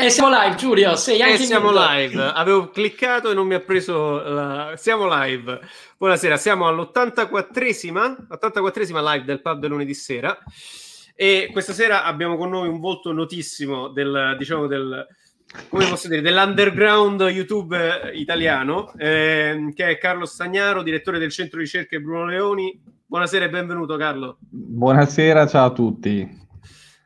E eh, siamo live, Giulio. Sei anche e siamo live. Avevo cliccato e non mi ha preso. La... Siamo live. Buonasera, siamo all'84esima, 84esima live del pub del lunedì sera. E questa sera abbiamo con noi un volto notissimo del, diciamo, del, come posso dire, dell'underground YouTube italiano, eh, che è Carlo Stagnaro, direttore del centro ricerche Bruno Leoni. Buonasera e benvenuto, Carlo. Buonasera, ciao a tutti.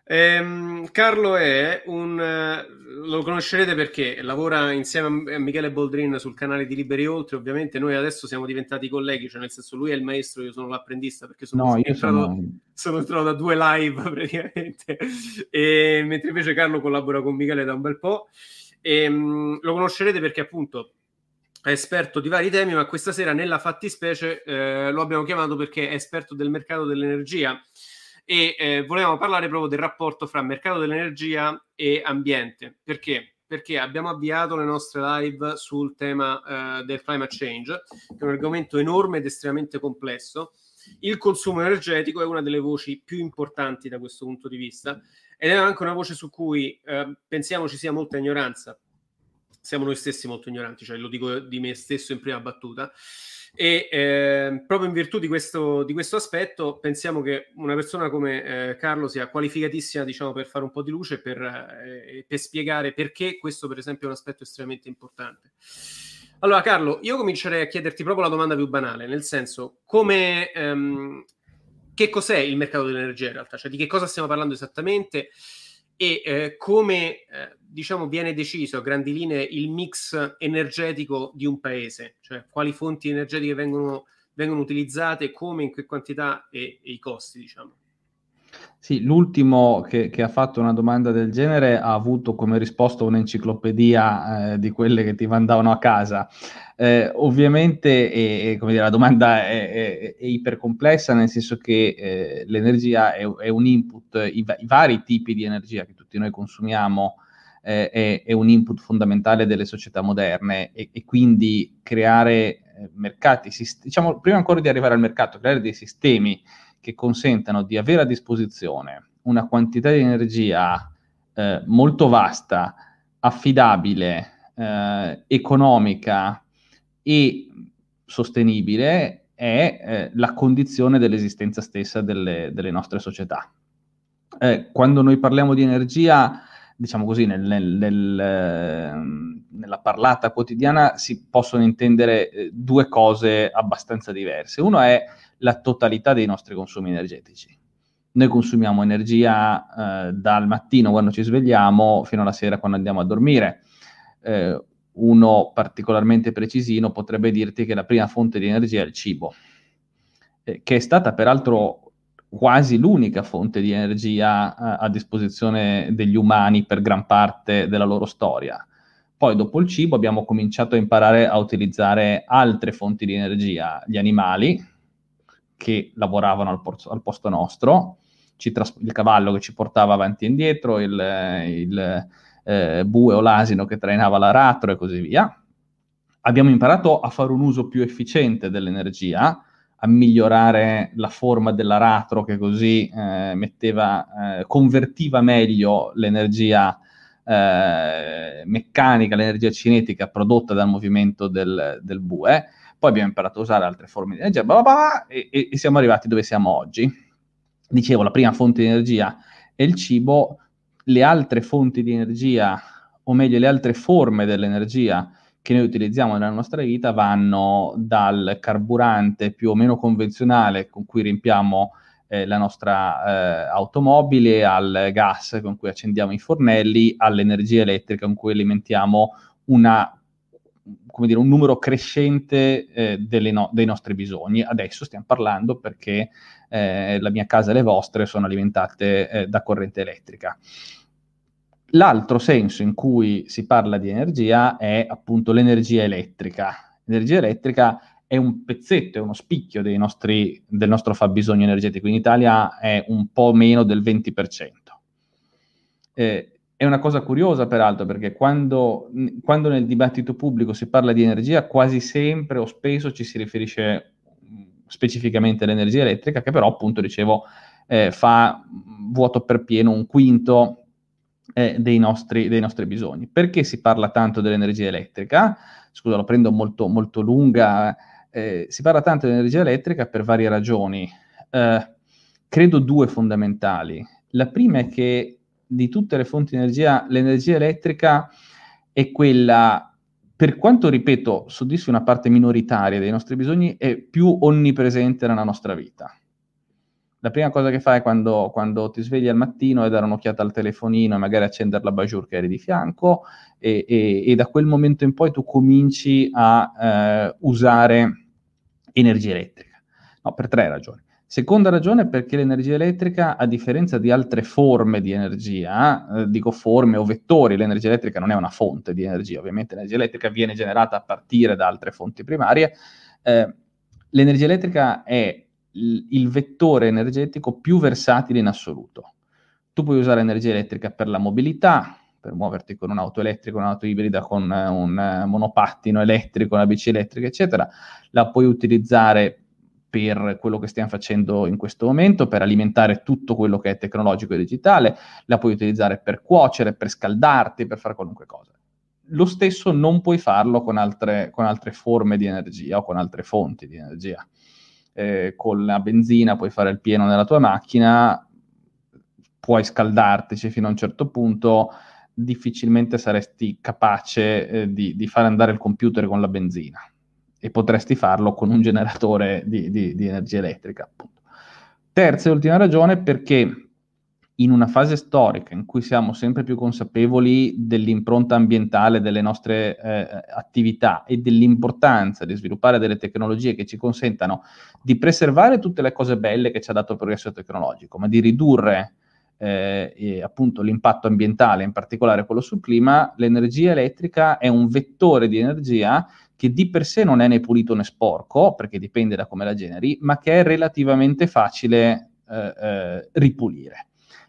Ehm, Carlo è un lo conoscerete perché lavora insieme a Michele Boldrin sul canale di Liberi Oltre. Ovviamente, noi adesso siamo diventati colleghi, cioè nel senso, lui è il maestro, io sono l'apprendista perché sono, no, entrato, sono... sono entrato da due live praticamente. E, mentre invece Carlo collabora con Michele da un bel po'. E, um, lo conoscerete perché appunto è esperto di vari temi, ma questa sera nella fattispecie eh, lo abbiamo chiamato perché è esperto del mercato dell'energia e eh, volevamo parlare proprio del rapporto fra mercato dell'energia e ambiente. Perché? Perché abbiamo avviato le nostre live sul tema eh, del climate change, che è un argomento enorme ed estremamente complesso. Il consumo energetico è una delle voci più importanti da questo punto di vista ed è anche una voce su cui eh, pensiamo ci sia molta ignoranza. Siamo noi stessi molto ignoranti, cioè lo dico di me stesso in prima battuta e eh, proprio in virtù di questo, di questo, aspetto pensiamo che una persona come eh, Carlo sia qualificatissima diciamo, per fare un po' di luce per, eh, per spiegare perché questo per esempio è un aspetto estremamente importante. Allora Carlo, io comincerei a chiederti proprio la domanda più banale, nel senso come... Ehm, che cos'è il mercato dell'energia in realtà? Cioè di che cosa stiamo parlando esattamente? e eh, come eh, diciamo viene deciso a grandi linee il mix energetico di un paese, cioè quali fonti energetiche vengono, vengono utilizzate, come, in che quantità e, e i costi, diciamo. Sì, l'ultimo che, che, ha fatto una domanda del genere ha avuto come risposta un'enciclopedia eh, di quelle che ti mandavano a casa. Eh, ovviamente è, è, dire, la domanda è, è, è ipercomplessa, nel senso che eh, l'energia è, un input, i, i, vari tipi di energia che tutti noi consumiamo eh, è, un input fondamentale delle società moderne e, e quindi creare eh, mercati, diciamo, prima ancora di arrivare al mercato, creare dei sistemi che consentano di avere a disposizione una quantità di energia eh, molto vasta, affidabile, eh, economica e sostenibile è eh, la condizione dell'esistenza stessa delle, delle nostre società. Eh, quando noi parliamo di energia, diciamo così, nel, nel, nel, ehm, nella parlata quotidiana si possono intendere eh, due cose abbastanza diverse. Uno è la totalità dei nostri consumi energetici. Noi consumiamo energia eh, dal mattino quando ci svegliamo fino alla sera quando andiamo a dormire. Eh, uno particolarmente precisino potrebbe dirti che la prima fonte di energia è il cibo, eh, che è stata peraltro quasi l'unica fonte di energia eh, a disposizione degli umani per gran parte della loro storia. Poi dopo il cibo abbiamo cominciato a imparare a utilizzare altre fonti di energia, gli animali, che lavoravano al, por- al posto nostro, tras- il cavallo che ci portava avanti e indietro, il, il eh, bue o l'asino che trainava l'aratro e così via. Abbiamo imparato a fare un uso più efficiente dell'energia, a migliorare la forma dell'aratro che così eh, metteva, eh, convertiva meglio l'energia eh, meccanica, l'energia cinetica prodotta dal movimento del, del bue poi abbiamo imparato a usare altre forme di energia, blah blah blah, e, e, siamo arrivati dove siamo oggi. Dicevo, la prima fonte di energia è il cibo, le altre fonti di energia, o meglio le altre forme dell'energia che noi utilizziamo nella nostra vita vanno dal carburante più o meno convenzionale con cui riempiamo eh, la nostra eh, automobile, al gas con cui accendiamo i fornelli, all'energia elettrica con cui alimentiamo una dire, un numero crescente eh, no- dei nostri bisogni. Adesso stiamo parlando perché eh, la mia casa e le vostre sono alimentate eh, da corrente elettrica. L'altro senso in cui si parla di energia è appunto l'energia elettrica. L'energia elettrica è un pezzetto, è uno spicchio nostri, del nostro fabbisogno energetico. In Italia è un po' meno del 20%. Eh, è una cosa curiosa, peraltro, perché quando, quando, nel dibattito pubblico si parla di energia, quasi sempre o spesso ci si riferisce specificamente all'energia elettrica, che però, appunto, dicevo, eh, fa vuoto per pieno un quinto eh, dei, nostri, dei, nostri, bisogni. Perché si parla tanto dell'energia elettrica? Scusa, lo prendo molto, molto lunga. Eh, si parla tanto dell'energia elettrica per varie ragioni. Eh, credo due fondamentali. La prima è che di tutte le fonti di energia, l'energia elettrica è quella per quanto, ripeto, soddisfi una parte minoritaria dei nostri bisogni, è più onnipresente nella nostra vita. La prima cosa che fai quando, quando ti svegli al mattino è dare un'occhiata al telefonino e magari accendere la bajour che eri di fianco e, e, e da quel momento in poi tu cominci a eh, usare energia elettrica. No, per tre ragioni. Seconda ragione perché l'energia elettrica, a differenza di altre forme di energia, eh, dico forme o vettori, l'energia elettrica non è una fonte di energia, ovviamente l'energia elettrica viene generata a partire da altre fonti primarie, eh, l'energia elettrica è il vettore energetico più versatile in assoluto. Tu puoi usare energia elettrica per la mobilità, per muoverti con un'auto elettrica, un'auto ibrida, con un monopattino elettrico, una bici elettrica, eccetera. La puoi utilizzare per quello che stiamo facendo in questo momento, per alimentare tutto quello che è tecnologico e digitale, la puoi utilizzare per cuocere, per scaldarti, per fare qualunque cosa. Lo stesso non puoi farlo con altre, con altre forme di energia o con altre fonti di energia. Eh, con la benzina puoi fare il pieno nella tua macchina, puoi scaldartici fino a un certo punto, difficilmente saresti capace eh, di, di fare andare il computer con la benzina e potresti farlo con un generatore di, di, di energia elettrica. Appunto. Terza e ultima ragione perché in una fase storica in cui siamo sempre più consapevoli dell'impronta ambientale delle nostre eh, attività e dell'importanza di sviluppare delle tecnologie che ci consentano di preservare tutte le cose belle che ci ha dato il progresso tecnologico, ma di ridurre eh, appunto l'impatto ambientale, in particolare quello sul clima, l'energia elettrica è un vettore di energia che di per sé non è né pulito né sporco, perché dipende da come la generi, ma che è relativamente facile eh, eh, ripulire.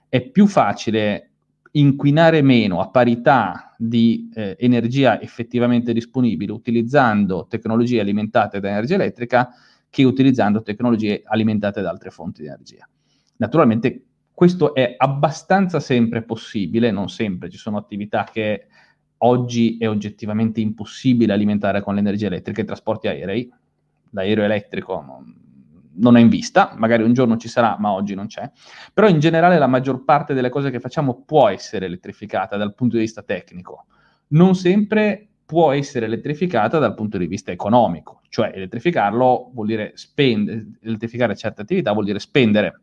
È più facile inquinare meno a parità di eh, energia effettivamente disponibile utilizzando tecnologie alimentate da energia elettrica che utilizzando tecnologie alimentate da altre fonti di energia. Naturalmente questo è abbastanza sempre possibile, non sempre, ci sono attività che oggi è oggettivamente impossibile alimentare con l'energia elettrica i trasporti aerei, l'aereo elettrico non è in vista, magari un giorno ci sarà, ma oggi non c'è, però in generale la maggior parte delle cose che facciamo può essere elettrificata dal punto di vista tecnico, non sempre può essere elettrificata dal punto di vista economico, cioè elettrificarlo vuol dire spendere, elettrificare certe attività vuol dire spendere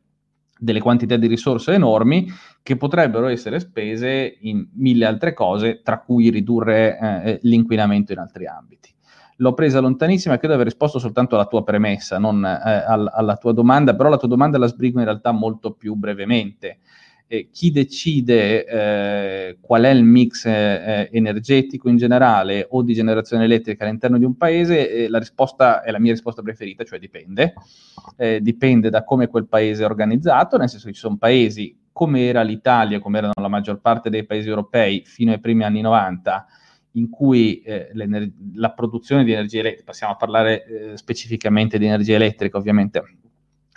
delle quantità di risorse enormi che potrebbero essere spese in mille altre cose, tra cui ridurre eh, l'inquinamento in altri ambiti. L'ho presa lontanissima, credo di aver risposto soltanto alla tua premessa, non eh, alla, alla tua domanda, però la tua domanda la sbrigo in realtà molto più brevemente eh, chi decide eh, qual è il mix eh, energetico in generale o di generazione elettrica all'interno di un paese, eh, la risposta è la mia risposta preferita, cioè dipende. Eh, dipende da come quel paese è organizzato, nel senso che ci sono paesi come era l'Italia, come erano la maggior parte dei paesi europei fino ai primi anni 90, in cui eh, la produzione di energia elettrica, passiamo a parlare eh, specificamente di energia elettrica ovviamente,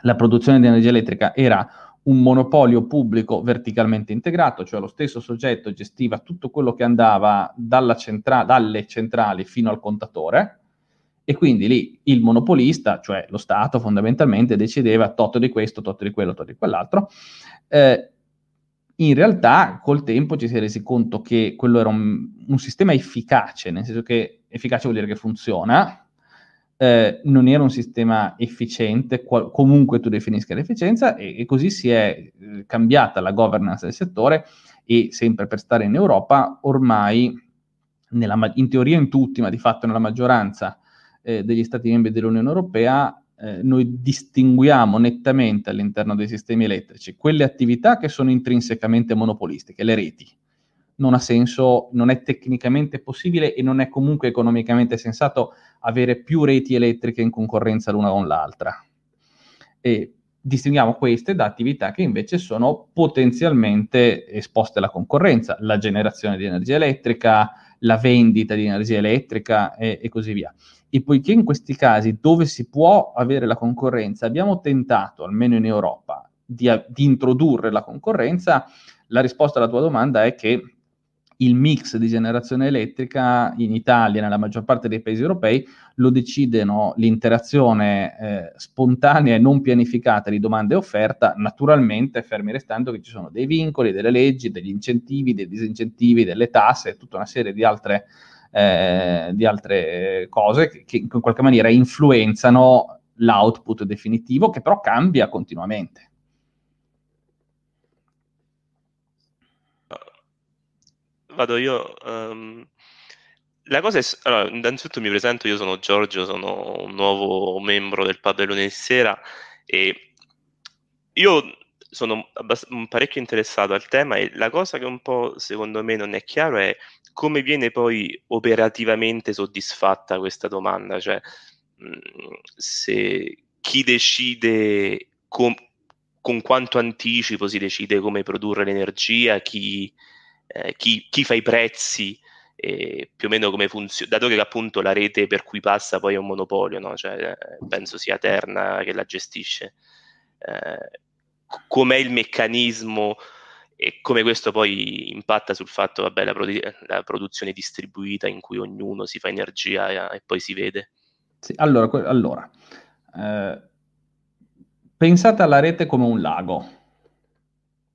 la produzione di energia elettrica era un monopolio pubblico verticalmente integrato, cioè lo stesso soggetto gestiva tutto quello che andava centra- dalle centrali fino al contatore e quindi lì il monopolista, cioè lo Stato fondamentalmente, decideva tot di questo, tot di quello, tot di quell'altro. Eh, in realtà col tempo ci si è resi conto che quello era un, un sistema efficace, nel senso che efficace vuol dire che funziona, eh, non era un sistema efficiente, qual- comunque tu definisca l'efficienza, e, e così si è eh, cambiata la governance del settore e sempre per stare in Europa, ormai nella, in teoria in tutti, ma di fatto nella maggioranza eh, degli Stati membri dell'Unione Europea, eh, noi distinguiamo nettamente all'interno dei sistemi elettrici quelle attività che sono intrinsecamente monopolistiche, le reti, non ha senso, non è tecnicamente possibile e non è comunque economicamente sensato avere più reti elettriche in concorrenza l'una con l'altra. E distinguiamo queste da attività che invece sono potenzialmente esposte alla concorrenza, la generazione di energia elettrica, la vendita di energia elettrica e, e così via. E poiché in questi casi dove si può avere la concorrenza abbiamo tentato, almeno in Europa, di, di introdurre la concorrenza, La risposta alla tua domanda è che il mix di generazione elettrica in Italia, nella maggior parte dei paesi europei, lo decidono l'interazione eh, spontanea e non pianificata di domanda e offerta, naturalmente fermi restando che ci sono dei vincoli, delle leggi, degli incentivi, dei disincentivi, delle tasse e tutta una serie di altre, eh, di altre cose che, che in qualche maniera influenzano l'output definitivo, che però cambia continuamente. vado io. Um, la cosa è, allora, innanzitutto mi presento, io sono Giorgio, sono un nuovo membro del pabellone di sera e io sono abbast- parecchio interessato al tema e la cosa che un po' secondo me non è chiaro è come viene poi operativamente soddisfatta questa domanda, cioè mh, se chi decide com- con quanto anticipo si decide come produrre l'energia, chi eh, chi, chi, fa i prezzi e più o meno come funziona, dato che appunto la rete per cui passa poi è un monopolio, no? cioè, eh, penso sia Terna che la gestisce. Eh, com'è il meccanismo e come questo poi impatta sul fatto, vabbè, la, produ- la produzione distribuita in cui ognuno si fa energia e, e poi si vede. Sì, allora, allora eh, pensate alla rete come un lago,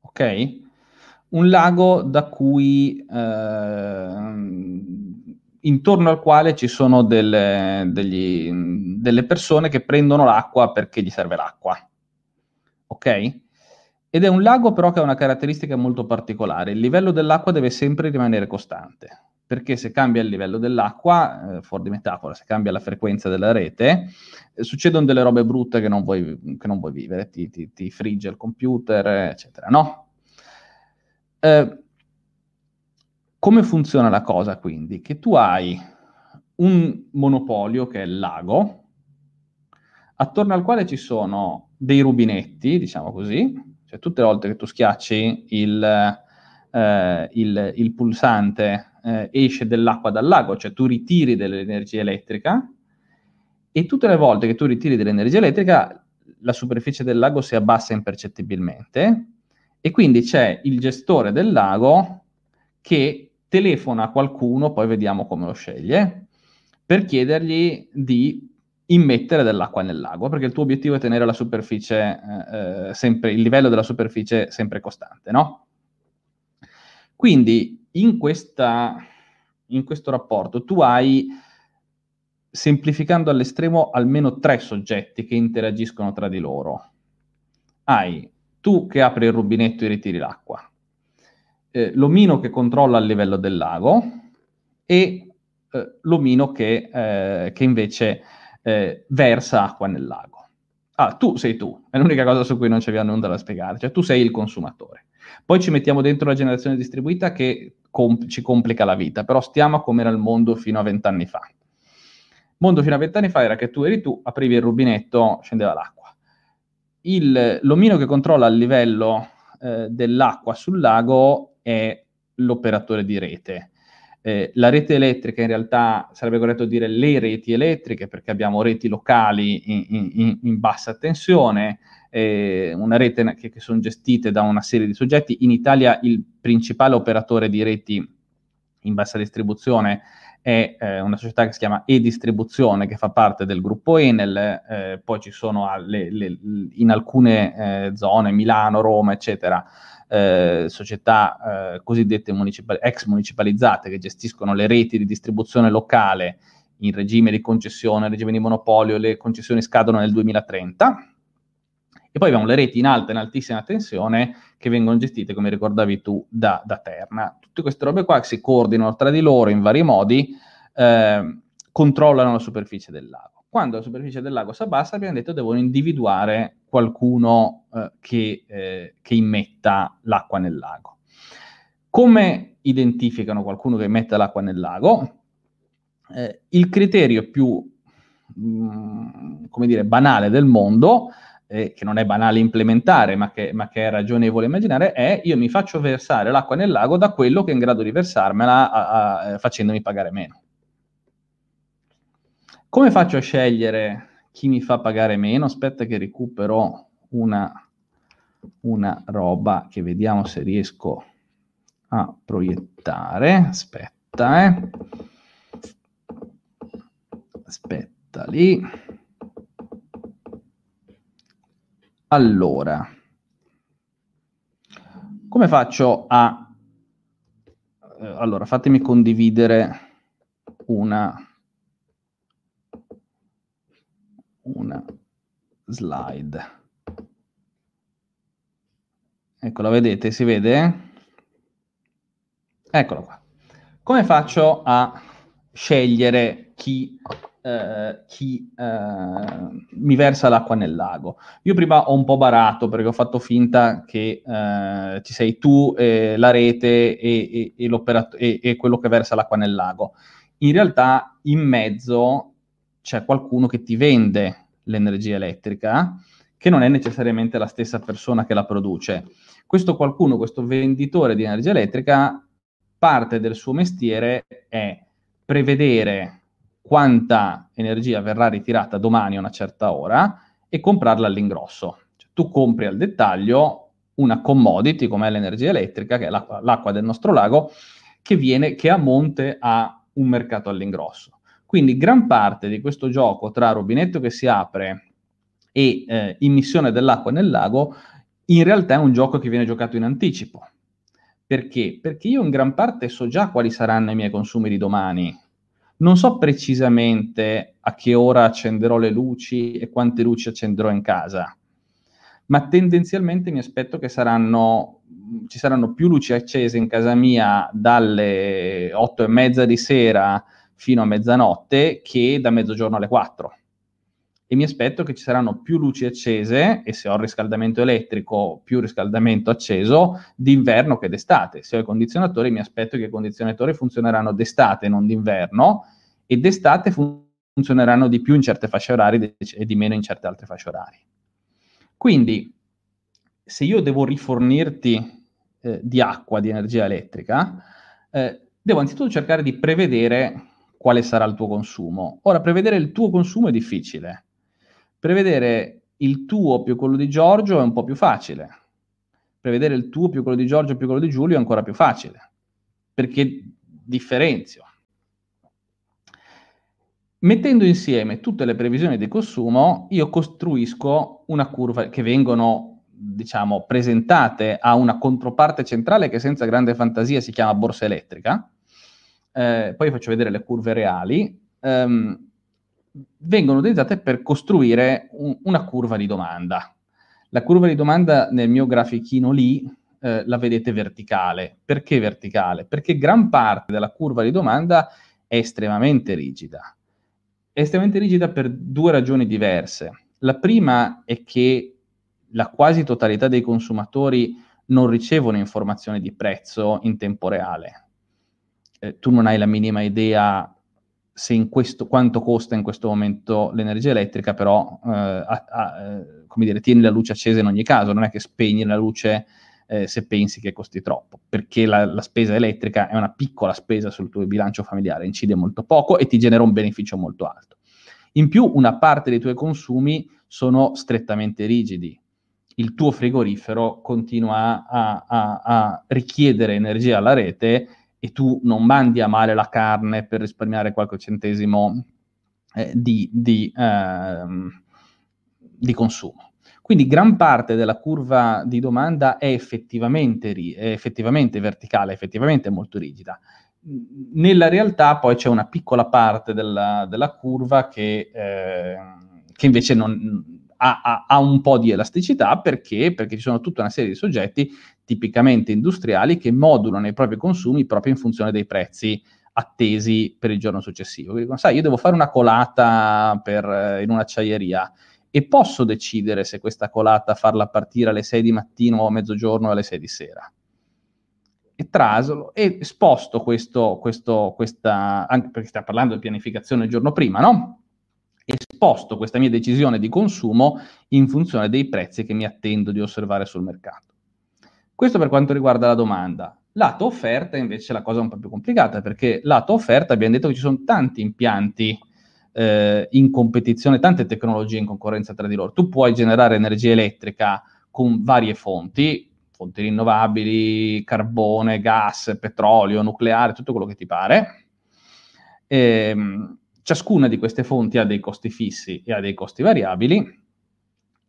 ok? un lago da cui eh, intorno al quale ci sono delle, degli, delle persone che prendono l'acqua perché gli serve l'acqua. Ok? Ed è un lago però che ha una caratteristica molto particolare. Il livello dell'acqua deve sempre rimanere costante, perché se cambia il livello dell'acqua, eh, fuori di metafora, se cambia la frequenza della rete, eh, succedono delle robe brutte che non vuoi, che non vuoi vivere, ti, ti, ti frigge il computer, eccetera, no? Eh, come funziona la cosa quindi? Che tu hai un monopolio che è il lago, attorno al quale ci sono dei rubinetti, diciamo così, cioè tutte le volte che tu schiacci il, eh, il, il pulsante eh, esce dell'acqua dal lago, cioè tu ritiri dell'energia elettrica e tutte le volte che tu ritiri dell'energia elettrica la superficie del lago si abbassa impercettibilmente e quindi c'è il gestore del lago che telefona a qualcuno, poi vediamo come lo sceglie, per chiedergli di immettere dell'acqua nel perché il tuo obiettivo è tenere la superficie, eh, eh sempre, il livello della superficie sempre costante, no? Quindi in, questa, in questo rapporto tu hai, semplificando all'estremo, almeno tre soggetti che interagiscono tra di loro. Hai tu che apri il rubinetto e ritiri l'acqua, eh, l'omino che controlla il livello del lago e eh, l'omino che, eh, che invece eh, versa acqua nel lago. Ah, tu sei tu, è l'unica cosa su cui non ci abbiamo nulla da spiegare, cioè tu sei il consumatore. Poi ci mettiamo dentro la generazione distribuita che com- ci complica la vita, però stiamo a come era il mondo fino a vent'anni fa. Il mondo fino a vent'anni fa era che tu eri tu, aprivi il rubinetto, scendeva l'acqua il, l'omino che controlla il livello eh, dell'acqua sul lago è l'operatore di rete. Eh, la rete elettrica in realtà sarebbe corretto dire le reti elettriche perché abbiamo reti locali in, in, in bassa tensione, eh, una rete che, che, sono gestite da una serie di soggetti. In Italia il principale operatore di reti in bassa distribuzione è eh, una società che si chiama E-Distribuzione, che fa parte del gruppo Enel, eh, poi ci sono alle, le, in alcune eh, zone, Milano, Roma, eccetera, eh, società eh, cosiddette municipal- ex municipalizzate che gestiscono le reti di distribuzione locale in regime di concessione, regime di monopolio, le concessioni scadono nel 2030. E poi abbiamo le reti in alta e in altissima tensione che vengono gestite, come ricordavi tu, da, da Terna. Tutte queste robe qua si coordinano tra di loro in vari modi, eh, controllano la superficie del lago. Quando la superficie del lago si abbassa, abbiamo detto devono individuare qualcuno eh, che, eh, che immetta l'acqua nel lago. Come identificano qualcuno che immetta l'acqua nel lago? Eh, il criterio più, mh, mm, come dire, banale del mondo eh, che non è banale implementare, ma che, ma che, è ragionevole immaginare, è io mi faccio versare l'acqua nel lago da quello che è in grado di versarmela a, a, a, facendomi pagare meno. Come faccio a scegliere chi mi fa pagare meno? Aspetta che recupero una una roba che vediamo se riesco a proiettare. Aspetta, eh. Aspetta lì. Allora, come faccio a... Eh, allora, fatemi condividere una, una slide. Ecco, la vedete? Si vede? Eccola qua. Come faccio a scegliere chi, eh, chi eh, mi versa l'acqua nel lago? Io prima ho un po' barato perché ho fatto finta che eh, ci sei tu, la rete e, e, e, e quello che versa l'acqua nel lago. In realtà in mezzo c'è qualcuno che ti vende l'energia elettrica che non è necessariamente la stessa persona che la produce. Questo qualcuno, questo venditore di energia elettrica, parte del suo mestiere è prevedere quanta energia verrà ritirata domani a una certa ora e comprarla all'ingrosso. Cioè, tu compri al dettaglio una commodity come l'energia elettrica, che è l'acqua, l'acqua del nostro lago, che, viene, che a monte ha un mercato all'ingrosso. Quindi gran parte di questo gioco tra rubinetto che si apre e eh, immissione dell'acqua nel lago, in realtà è un gioco che viene giocato in anticipo. Perché? Perché io in gran parte so già quali saranno i miei consumi di domani. Non so precisamente a che ora accenderò le luci e quante luci accenderò in casa, ma tendenzialmente mi aspetto che saranno, ci saranno più luci accese in casa mia dalle otto e mezza di sera fino a mezzanotte che da mezzogiorno alle 4 e mi aspetto che ci saranno più luci accese e se ho il riscaldamento elettrico più riscaldamento acceso d'inverno che d'estate. Se ho i condizionatori mi aspetto che i condizionatori funzioneranno d'estate non d'inverno e d'estate fun- funzioneranno di più in certe fasce orarie e di meno in certe altre fasce orarie. Quindi se io devo rifornirti eh, di acqua, di energia elettrica, eh, devo anzitutto cercare di prevedere quale sarà il tuo consumo. Ora, prevedere il tuo consumo è difficile Prevedere il tuo più quello di Giorgio è un po' più facile. Prevedere il tuo più quello di Giorgio più quello di Giulio è ancora più facile, perché differenzio. Mettendo insieme tutte le previsioni di consumo, io costruisco una curva che vengono, diciamo, presentate a una controparte centrale che senza grande fantasia si chiama borsa elettrica. Eh, poi faccio vedere le curve reali. Um, vengono utilizzate per costruire un, una curva di domanda. La curva di domanda nel mio grafichino lì eh, la vedete verticale. Perché verticale? Perché gran parte della curva di domanda è estremamente rigida. È estremamente rigida per due ragioni diverse. La prima è che la quasi totalità dei consumatori non ricevono informazioni di prezzo in tempo reale. Eh, tu non hai la minima idea questo, quanto costa in questo momento l'energia elettrica, però eh, a, a, eh, come dire, tieni la luce accesa in ogni caso, non è che spegni la luce eh, se pensi che costi troppo, perché la, la, spesa elettrica è una piccola spesa sul tuo bilancio familiare, incide molto poco e ti genera un beneficio molto alto. In più, una parte dei tuoi consumi sono strettamente rigidi. Il tuo frigorifero continua a, a richiedere energia alla rete e tu non mandi a male la carne per risparmiare qualche centesimo eh, di, di, ehm, di, consumo. Quindi gran parte della curva di domanda è effettivamente, è effettivamente verticale, effettivamente molto rigida. Nella realtà poi c'è una piccola parte della, della curva che, eh, che invece non, ha, ha, ha, un po' di elasticità perché? perché ci sono tutta una serie di soggetti tipicamente industriali che modulano i propri consumi proprio in funzione dei prezzi attesi per il giorno successivo. Quindi, sai, io devo fare una colata per, eh, in un'acciaieria e posso decidere se questa colata farla partire alle 6 di mattino o a mezzogiorno o alle 6 di sera. E trasolo e sposto questo, questo, questa, anche perché stiamo parlando di pianificazione il giorno prima, no? e sposto questa mia decisione di consumo in funzione dei prezzi che mi attendo di osservare sul mercato. Questo per quanto riguarda la domanda. Lato offerta invece la cosa è un po' più complicata perché lato offerta abbiamo detto che ci sono tanti impianti eh, in competizione, tante tecnologie in concorrenza tra di loro. Tu puoi generare energia elettrica con varie fonti, fonti rinnovabili, carbone, gas, petrolio, nucleare, tutto quello che ti pare. E, ehm, ciascuna di queste fonti ha dei costi fissi e ha dei costi variabili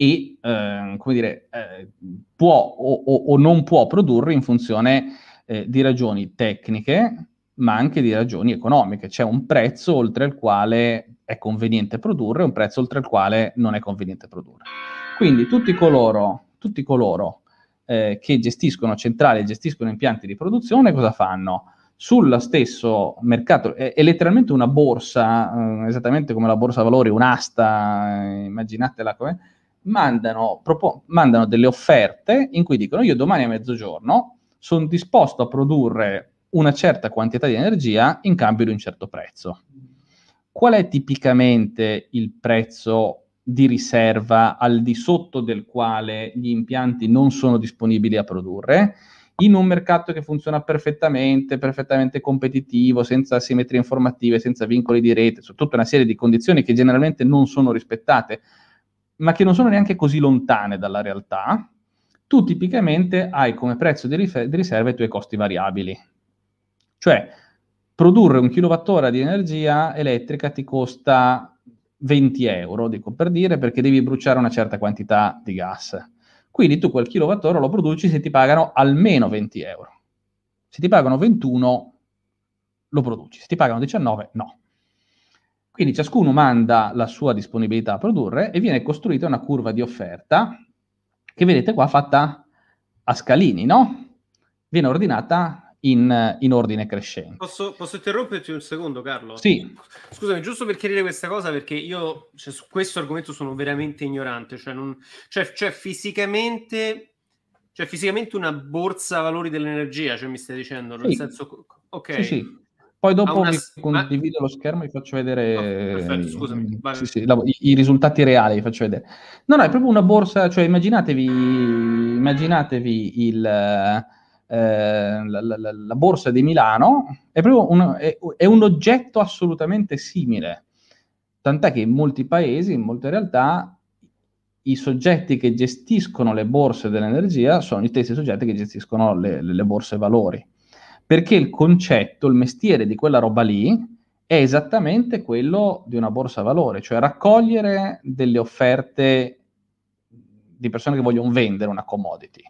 e eh, come dire, eh, può o, o, o, non può produrre in funzione eh, di ragioni tecniche, ma anche di ragioni economiche. C'è un prezzo oltre il quale è conveniente produrre e un prezzo oltre il quale non è conveniente produrre. Quindi tutti coloro, tutti coloro eh, che gestiscono centrali e gestiscono impianti di produzione cosa fanno? Sullo stesso mercato, è, è letteralmente una borsa, eh, esattamente come la borsa valori, un'asta, eh, immaginatela come mandano, propo- mandano delle offerte in cui dicono io domani a mezzogiorno sono disposto a produrre una certa quantità di energia in cambio di un certo prezzo. Qual è tipicamente il prezzo di riserva al di sotto del quale gli impianti non sono disponibili a produrre? In un mercato che funziona perfettamente, perfettamente competitivo, senza simmetrie informative, senza vincoli di rete, su tutta una serie di condizioni che generalmente non sono rispettate ma che non sono neanche così lontane dalla realtà, tu tipicamente hai come prezzo di, rifer- di riserva i tuoi costi variabili. Cioè, produrre un kilowattora di energia elettrica ti costa 20 euro, dico per dire, perché devi bruciare una certa quantità di gas. Quindi tu quel kilowattora lo produci se ti pagano almeno 20 euro. Se ti pagano 21, lo produci. Se ti pagano 19, no. Quindi ciascuno manda la sua disponibilità a produrre e viene costruita una curva di offerta che vedete qua fatta a scalini, no? Viene ordinata in, in ordine crescente. Posso, posso, interromperti un secondo, Carlo? Sì. Scusami, giusto per chiarire questa cosa, perché io cioè, su questo argomento sono veramente ignorante. Cioè, non, cioè, cioè fisicamente, cioè, fisicamente una borsa valori dell'energia, cioè mi stai dicendo? Nel sì. senso, ok. Sì, sì. Poi dopo una... vi condivido lo schermo e vi faccio vedere no, perfetto, scusami, sì, sì, la, i, i, risultati reali, vi faccio vedere. No, no, è proprio una borsa, cioè immaginatevi, immaginatevi il, eh, la, la, la, borsa di Milano, è proprio un, è, è un oggetto assolutamente simile, tant'è che in molti paesi, in molte realtà, i soggetti che gestiscono le borse dell'energia sono gli stessi soggetti che gestiscono le, le borse valori perché il concetto, il mestiere di quella roba lì è esattamente quello di una borsa valore, cioè raccogliere delle offerte di persone che vogliono vendere una commodity,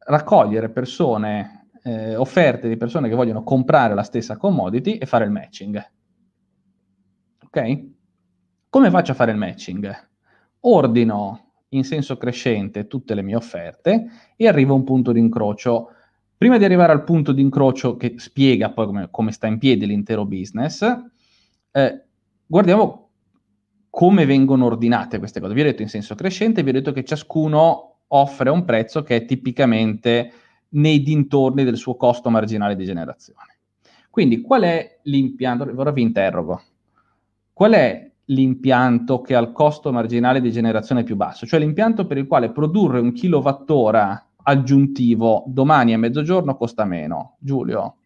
raccogliere persone, eh, offerte di persone che vogliono comprare la stessa commodity e fare il matching. Ok? Come faccio a fare il matching? Ordino in senso crescente tutte le mie offerte e arrivo a un punto di incrocio Prima di arrivare al punto di incrocio che spiega poi come, come sta in piedi l'intero business, eh, guardiamo come vengono ordinate queste cose. Vi ho detto in senso crescente, vi ho detto che ciascuno offre un prezzo che è tipicamente nei dintorni del suo costo marginale di generazione. Quindi qual è l'impianto? Ora vi interrogo. Qual è l'impianto che ha il costo marginale di generazione più basso? Cioè l'impianto per il quale produrre un kilowattora aggiuntivo domani a mezzogiorno costa meno. Giulio?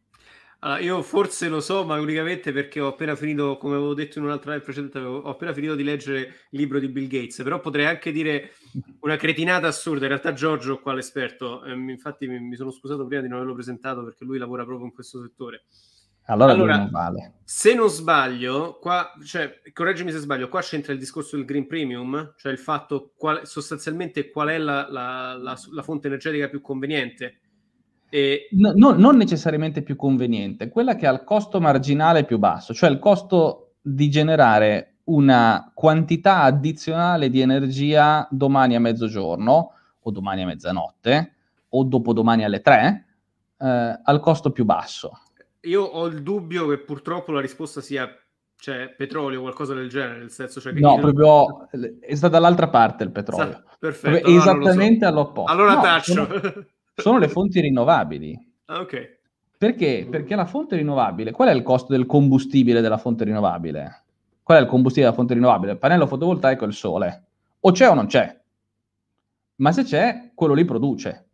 Allora, io forse lo so, ma unicamente perché ho appena finito, come avevo detto in un'altra live precedente, ho appena finito di leggere il libro di Bill Gates, però potrei anche dire una cretinata assurda. In realtà Giorgio qua l'esperto, eh, infatti mi, mi, sono scusato prima di non averlo presentato perché lui lavora proprio in questo settore. Allora, allora non vale. Se non sbaglio, qua, cioè, correggimi se sbaglio, qua c'entra il discorso del green premium, cioè il fatto qual, sostanzialmente qual è la, la, la, la fonte energetica più conveniente. E... No, no, non necessariamente più conveniente, quella che ha il costo marginale più basso, cioè il costo di generare una quantità addizionale di energia domani a mezzogiorno o domani a mezzanotte o dopodomani alle tre eh, al costo più basso io ho il dubbio che purtroppo la risposta sia cioè, petrolio o qualcosa del genere, nel senso cioè, che No, proprio è stata dall'altra parte il petrolio. Sa- perfetto. Allora esattamente so. all'opposto. Allora no, taccio. Sono, sono, le fonti rinnovabili. Ah, ok. Perché? Perché la fonte rinnovabile, qual è il costo del combustibile della fonte rinnovabile? Qual è il combustibile della fonte rinnovabile? Il pannello fotovoltaico e il sole. O c'è o non c'è. Ma se c'è, quello lì produce.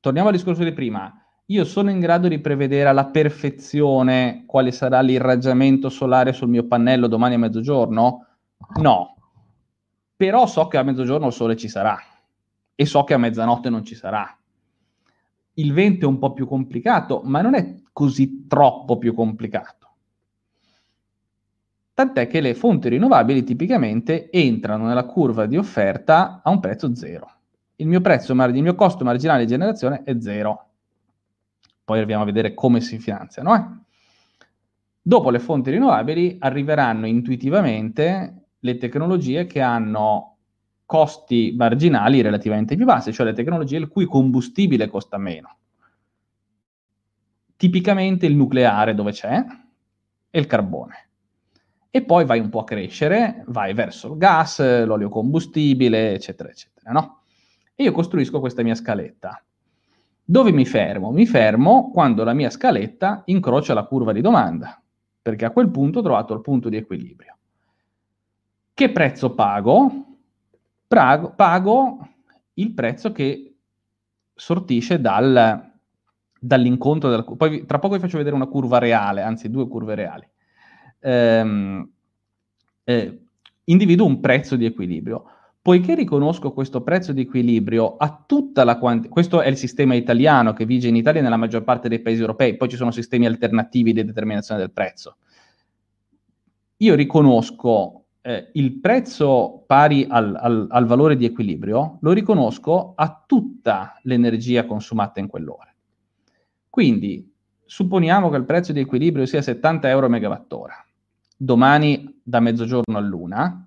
Torniamo al discorso di prima io sono in grado di prevedere alla perfezione quale sarà l'irraggiamento solare sul mio pannello domani a mezzogiorno? No. Però so che a mezzogiorno il sole ci sarà. e so che a mezzanotte non ci sarà. Il vento è un po' più complicato, ma non è così troppo più complicato. Tant'è che le fonti rinnovabili tipicamente entrano nella curva di offerta a un prezzo zero. Il mio, prezzo, il mio costo marginale di generazione è zero. Poi arriviamo a vedere come si finanziano. Eh? Dopo le fonti rinnovabili arriveranno intuitivamente le tecnologie che hanno costi marginali relativamente più bassi, cioè le tecnologie il cui combustibile costa meno. Tipicamente il nucleare dove c'è e il carbone. E poi vai un po' a crescere, vai verso il gas, l'olio combustibile, eccetera, eccetera, no? E io costruisco questa mia scaletta. Dove mi fermo? Mi fermo quando la mia scaletta incrocia la curva di domanda, perché a quel punto ho trovato il punto di equilibrio. Che prezzo pago? Prago, pago il prezzo che sortisce dal, dall'incontro della. Poi tra poco vi faccio vedere una curva reale, anzi due curve reali. Ehm, eh, individuo un prezzo di equilibrio. Poiché riconosco questo prezzo di equilibrio a tutta la quantità, questo è il sistema italiano che vige in Italia e nella maggior parte dei paesi europei, poi ci sono sistemi alternativi di determinazione del prezzo. Io riconosco eh, il prezzo pari al, al, al, valore di equilibrio lo riconosco a tutta l'energia consumata in quell'ora. Quindi supponiamo che il prezzo di equilibrio sia 70 euro megawattora. Domani da mezzogiorno a luna,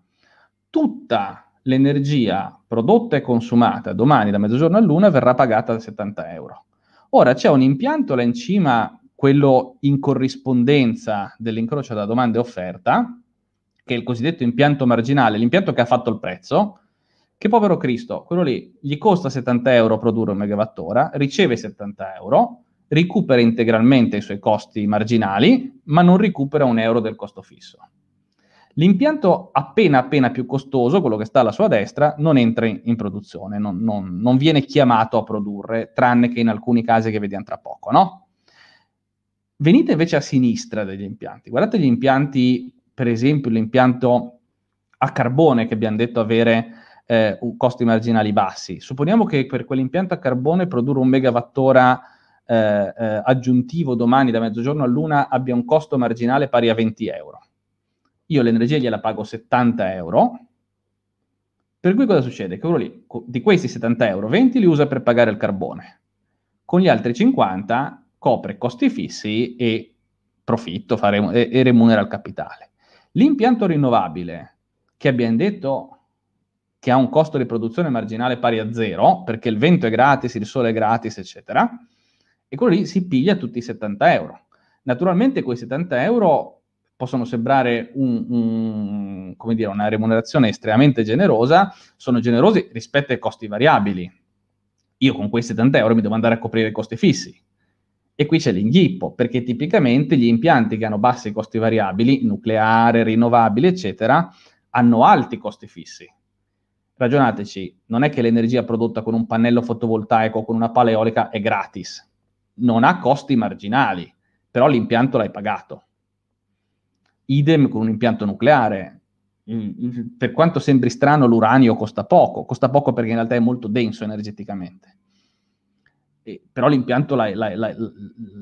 tutta l'energia prodotta e consumata domani da mezzogiorno a luna verrà pagata da 70 euro. Ora c'è un impianto là in cima, quello in corrispondenza dell'incrocio tra domanda e offerta, che è il cosiddetto impianto marginale, l'impianto che ha fatto il prezzo, che povero Cristo, quello lì gli costa 70 euro produrre un megawattora, riceve 70 euro, recupera integralmente i suoi costi marginali, ma non recupera un euro del costo fisso. L'impianto appena appena più costoso, quello che sta alla sua destra, non entra in, in produzione, non, non, non, viene chiamato a produrre, tranne che in alcuni casi che vediamo tra poco, no? Venite invece a sinistra degli impianti. Guardate gli impianti per esempio l'impianto a carbone che abbiamo detto avere eh, costi marginali bassi. Supponiamo che per quell'impianto a carbone produrre un megawattora eh, eh, aggiuntivo domani da mezzogiorno a luna abbia un costo marginale pari a 20 euro. Io l'energia gliela pago 70 euro, per cui cosa succede? Che quello lì, di questi 70 euro, 20 li usa per pagare il carbone, con gli altri 50 copre costi fissi e profitto fare, e, e remunera il capitale. L'impianto rinnovabile, che abbiamo detto che ha un costo di produzione marginale pari a zero, perché il vento è gratis, il sole è gratis, eccetera, e quello lì si piglia tutti i 70 euro. Naturalmente quei 70 euro possono sembrare un, un, dire, una remunerazione estremamente generosa, sono generosi rispetto ai costi variabili. Io con quei 70 euro mi devo andare a coprire i costi fissi. E qui c'è l'inghippo, perché tipicamente gli impianti che hanno bassi costi variabili, nucleare, rinnovabili, eccetera, hanno alti costi fissi. Ragionateci, non è che l'energia prodotta con un pannello fotovoltaico o con una pala eolica è gratis, non ha costi marginali, però l'impianto l'hai pagato. Idem con un impianto nucleare. Per quanto sembri strano, l'uranio costa poco, costa poco perché in realtà è molto denso energeticamente però l'impianto l'hai, l'hai, l'hai,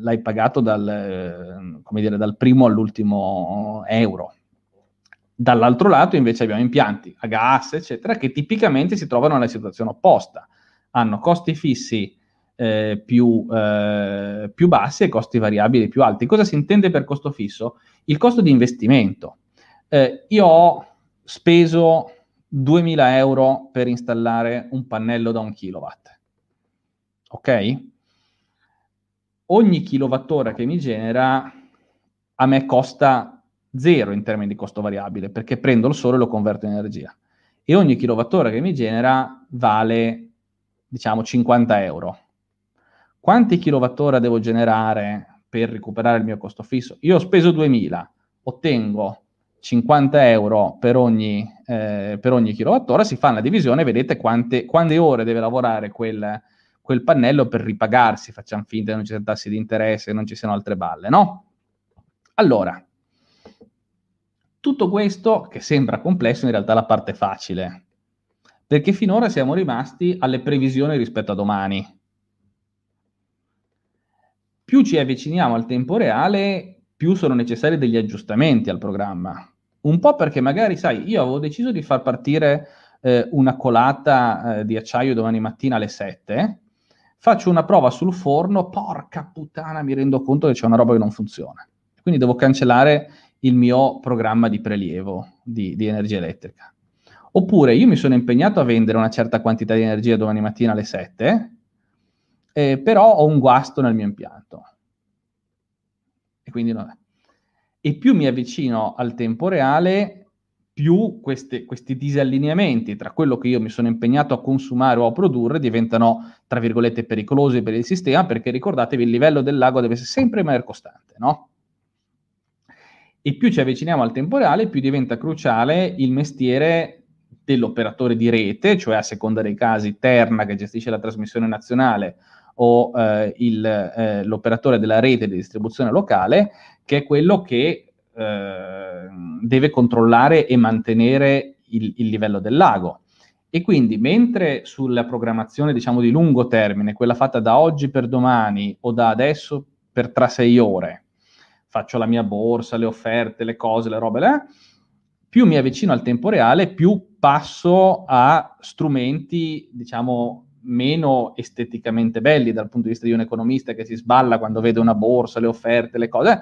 l'hai pagato dal, dire, dal, primo all'ultimo euro. Dall'altro lato invece abbiamo impianti a gas, eccetera, che tipicamente si trovano nella situazione opposta. Hanno costi fissi eh, più, eh, più bassi e costi variabili più alti. Cosa si intende per costo fisso? Il costo di investimento. Eh, io ho speso 2000 euro per installare un pannello da un kilowatt ok? Ogni kilowattora che mi genera a me costa zero in termini di costo variabile, perché prendo il sole e lo converto in energia. E ogni kilowattora che mi genera vale, diciamo, 50 euro. Quanti kilowattora devo generare per recuperare il mio costo fisso? Io ho speso 2000, ottengo 50 euro per ogni, eh, per ogni kilowattora, si fa una divisione, vedete quante, quante ore deve lavorare quel, quel pannello per ripagarsi, facciamo finta che non ci siano tassi di interesse, che non ci siano altre balle, no? Allora, tutto questo che sembra complesso in realtà è la parte facile, perché finora siamo rimasti alle previsioni rispetto a domani. Più ci avviciniamo al tempo reale, più sono necessari degli aggiustamenti al programma. Un po' perché magari, sai, io avevo deciso di far partire eh, una colata eh, di acciaio domani mattina alle 7, faccio una prova sul forno, porca puttana, mi rendo conto che c'è una roba che non funziona. Quindi devo cancellare il mio programma di prelievo di, di energia elettrica. Oppure io mi sono impegnato a vendere una certa quantità di energia domani mattina alle 7, eh, però ho un guasto nel mio impianto. E quindi non è. E più mi avvicino al tempo reale, più queste, questi disallineamenti tra quello che io mi sono impegnato a consumare o a produrre diventano, tra virgolette, pericolosi per il sistema, perché ricordatevi, il livello del lago deve sempre rimanere costante, no? E più ci avviciniamo al tempo reale, più diventa cruciale il mestiere dell'operatore di rete, cioè a seconda dei casi Terna che gestisce la trasmissione nazionale o eh, il, eh, l'operatore della rete di distribuzione locale, che è quello che eh, deve controllare e mantenere il, il, livello del lago. E quindi mentre sulla programmazione diciamo di lungo termine, quella fatta da oggi per domani o da adesso per tra sei ore, faccio la mia borsa, le offerte, le cose, le robe, le, più mi avvicino al tempo reale, più passo a strumenti, diciamo, meno esteticamente belli dal punto di vista di un economista che si sballa quando vede una borsa, le offerte, le cose,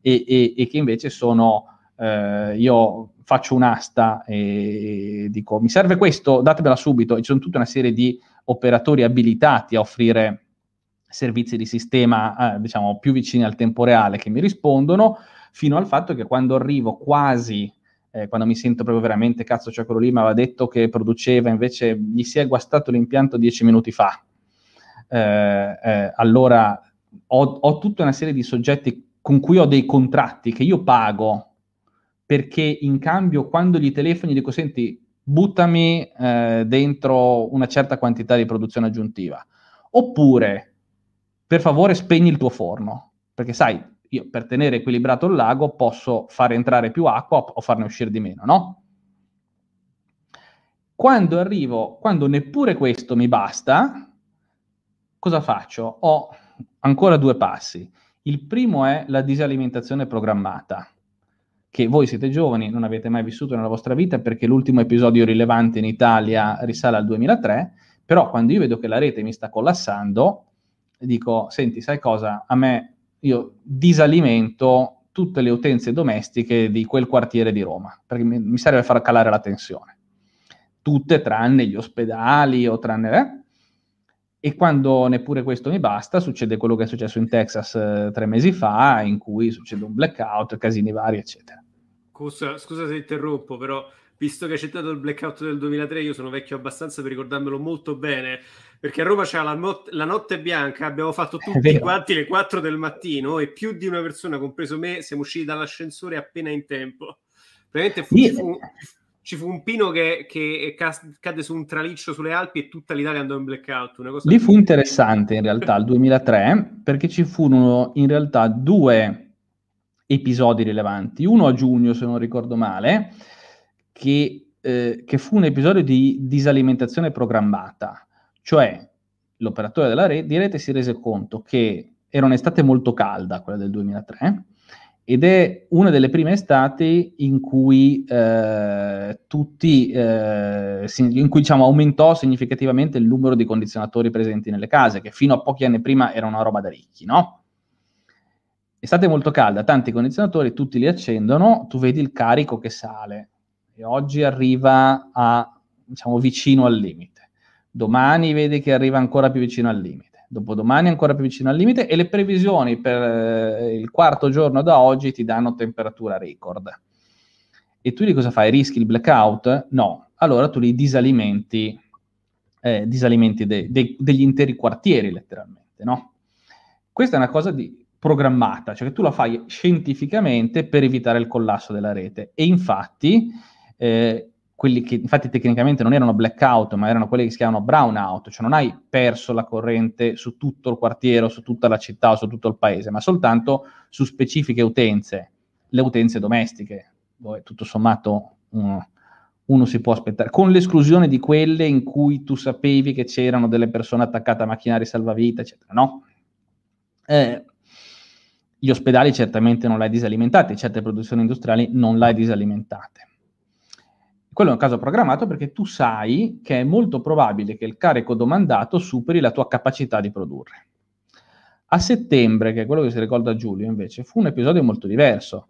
e, e, e che invece sono, eh, io faccio un'asta e dico mi serve questo, datemela subito, e ci sono tutta una serie di operatori abilitati a offrire servizi di sistema, eh, diciamo, più vicini al tempo reale che mi rispondono, fino al fatto che quando arrivo quasi eh, quando mi sento proprio veramente, cazzo, cioè quello lì mi aveva detto che produceva, invece gli si è guastato l'impianto dieci minuti fa. Eh, eh, allora ho, ho, tutta una serie di soggetti con cui ho dei contratti che io pago perché in cambio quando gli telefoni dico senti buttami eh, dentro una certa quantità di produzione aggiuntiva oppure per favore spegni il tuo forno perché sai io per tenere equilibrato il lago posso fare entrare più acqua o farne uscire di meno no? quando arrivo quando neppure questo mi basta cosa faccio? ho ancora due passi il primo è la disalimentazione programmata, che voi siete giovani, non avete mai vissuto nella vostra vita perché l'ultimo episodio rilevante in Italia risale al 2003, però quando io vedo che la rete mi sta collassando, dico, senti, sai cosa? A me, io disalimento tutte le utenze domestiche di quel quartiere di Roma, perché mi, mi serve far calare la tensione. Tutte tranne gli ospedali o tranne... Eh? E quando neppure questo mi basta, succede quello che è successo in Texas eh, tre mesi fa, in cui succede un blackout, casini vari, eccetera. Scusa, scusa se interrompo, però visto che hai citato il blackout del 2003, io sono vecchio abbastanza per ricordarmelo molto bene, perché a Roma c'era la, not- la notte bianca, abbiamo fatto tutti quanti le 4 del mattino e più di una persona, compreso me, siamo usciti dall'ascensore appena in tempo. Veramente fu, fu, ci fu un pino che, che cadde su un traliccio sulle Alpi e tutta l'Italia andò in blackout. Una cosa Lì fu interessante in realtà il 2003 perché ci furono in realtà due episodi rilevanti. Uno a giugno, se non ricordo male, che, eh, che fu un episodio di disalimentazione programmata, cioè l'operatore della rete, di rete si rese conto che era un'estate molto calda, quella del 2003, ed è una delle prime estati in cui eh, tutti eh, in cui diciamo, aumentò significativamente il numero di condizionatori presenti nelle case, che fino a pochi anni prima era una roba da ricchi, no? Estate molto calda, tanti condizionatori, tutti li accendono, tu vedi il carico che sale e oggi arriva a diciamo vicino al limite. Domani vedi che arriva ancora più vicino al limite dopodomani ancora più vicino al limite e le previsioni per eh, il quarto giorno da oggi ti danno temperatura record. E tu di cosa fai? Rischi il blackout? No. Allora tu li disalimenti, eh, disalimenti de- de- degli interi quartieri letteralmente, no? Questa è una cosa di, programmata, cioè che tu la fai scientificamente per evitare il collasso della rete. E infatti eh, quelli che infatti tecnicamente non erano blackout, ma erano quelli che si chiamano brownout, cioè non hai perso la corrente su tutto il quartiere, su tutta la città su tutto il paese, ma soltanto su specifiche utenze, le utenze domestiche, dove tutto sommato un, uno si può aspettare, con l'esclusione di quelle in cui tu sapevi che c'erano delle persone attaccate a macchinari salvavita, eccetera, no? Eh, gli ospedali certamente non l'hai disalimentati, certe produzioni industriali non l'hai disalimentate. Quello è un caso programmato perché tu sai che è molto probabile che il carico domandato superi la tua capacità di produrre. A settembre, che è quello che si ricorda Giulio, invece, fu un episodio molto diverso.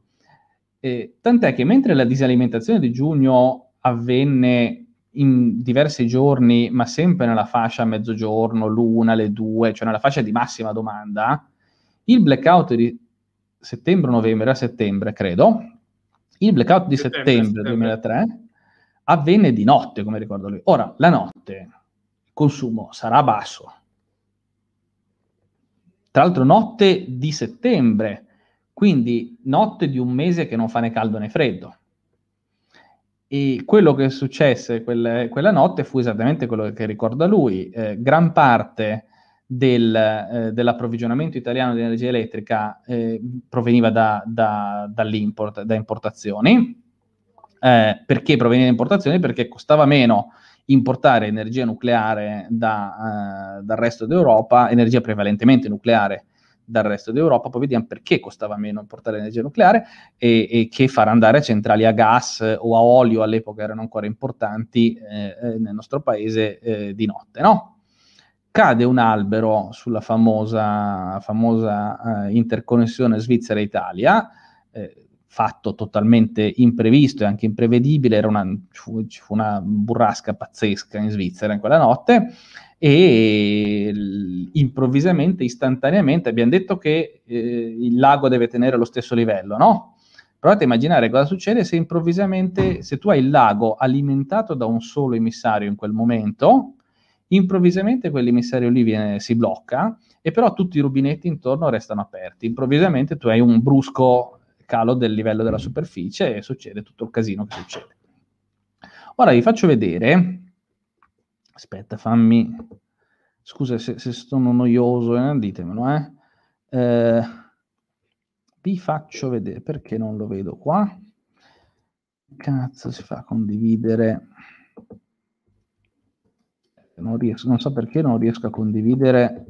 Eh, tant'è che mentre la disalimentazione di giugno avvenne in diversi giorni, ma sempre nella fascia mezzogiorno, l'una, le due, cioè nella fascia di massima domanda, il blackout di settembre-novembre, era settembre credo, il blackout di settembre, settembre, 2003 avvenne di notte, come ricordo lui. Ora, la notte, il consumo sarà basso. Tra l'altro notte di settembre, quindi notte di un mese che non fa né caldo né freddo. E quello che successe quelle, quella notte fu esattamente quello che ricorda lui. Eh, gran parte del, eh, dell'approvvigionamento italiano di energia elettrica eh, proveniva da, da, dall'import, da importazioni. Eh, perché proveniva da importazioni? Perché costava meno importare energia nucleare da, uh, dal resto d'Europa, energia prevalentemente nucleare dal resto d'Europa, poi vediamo perché costava meno importare energia nucleare e, e che far andare centrali a gas o a olio, all'epoca erano ancora importanti eh, eh, nel nostro paese eh, di notte, no? Cade un albero sulla famosa, famosa eh, interconnessione Svizzera-Italia, eh, fatto totalmente imprevisto e anche imprevedibile, era una, ci fu una burrasca pazzesca in Svizzera in quella notte e improvvisamente, istantaneamente abbiamo detto che eh, il lago deve tenere lo stesso livello, no? Provate a immaginare cosa succede se improvvisamente, se tu hai il lago alimentato da un solo emissario in quel momento, improvvisamente quell'emissario lì viene, si blocca e però tutti i rubinetti intorno restano aperti. Improvvisamente tu hai un brusco calo del livello della superficie e succede tutto il casino che succede. Ora vi faccio vedere, aspetta, fammi, scusa se, se sono noioso, eh, ditemelo, eh. eh. Vi faccio vedere, perché non lo vedo qua? Cazzo si fa condividere? Non, riesco, non so perché non riesco a condividere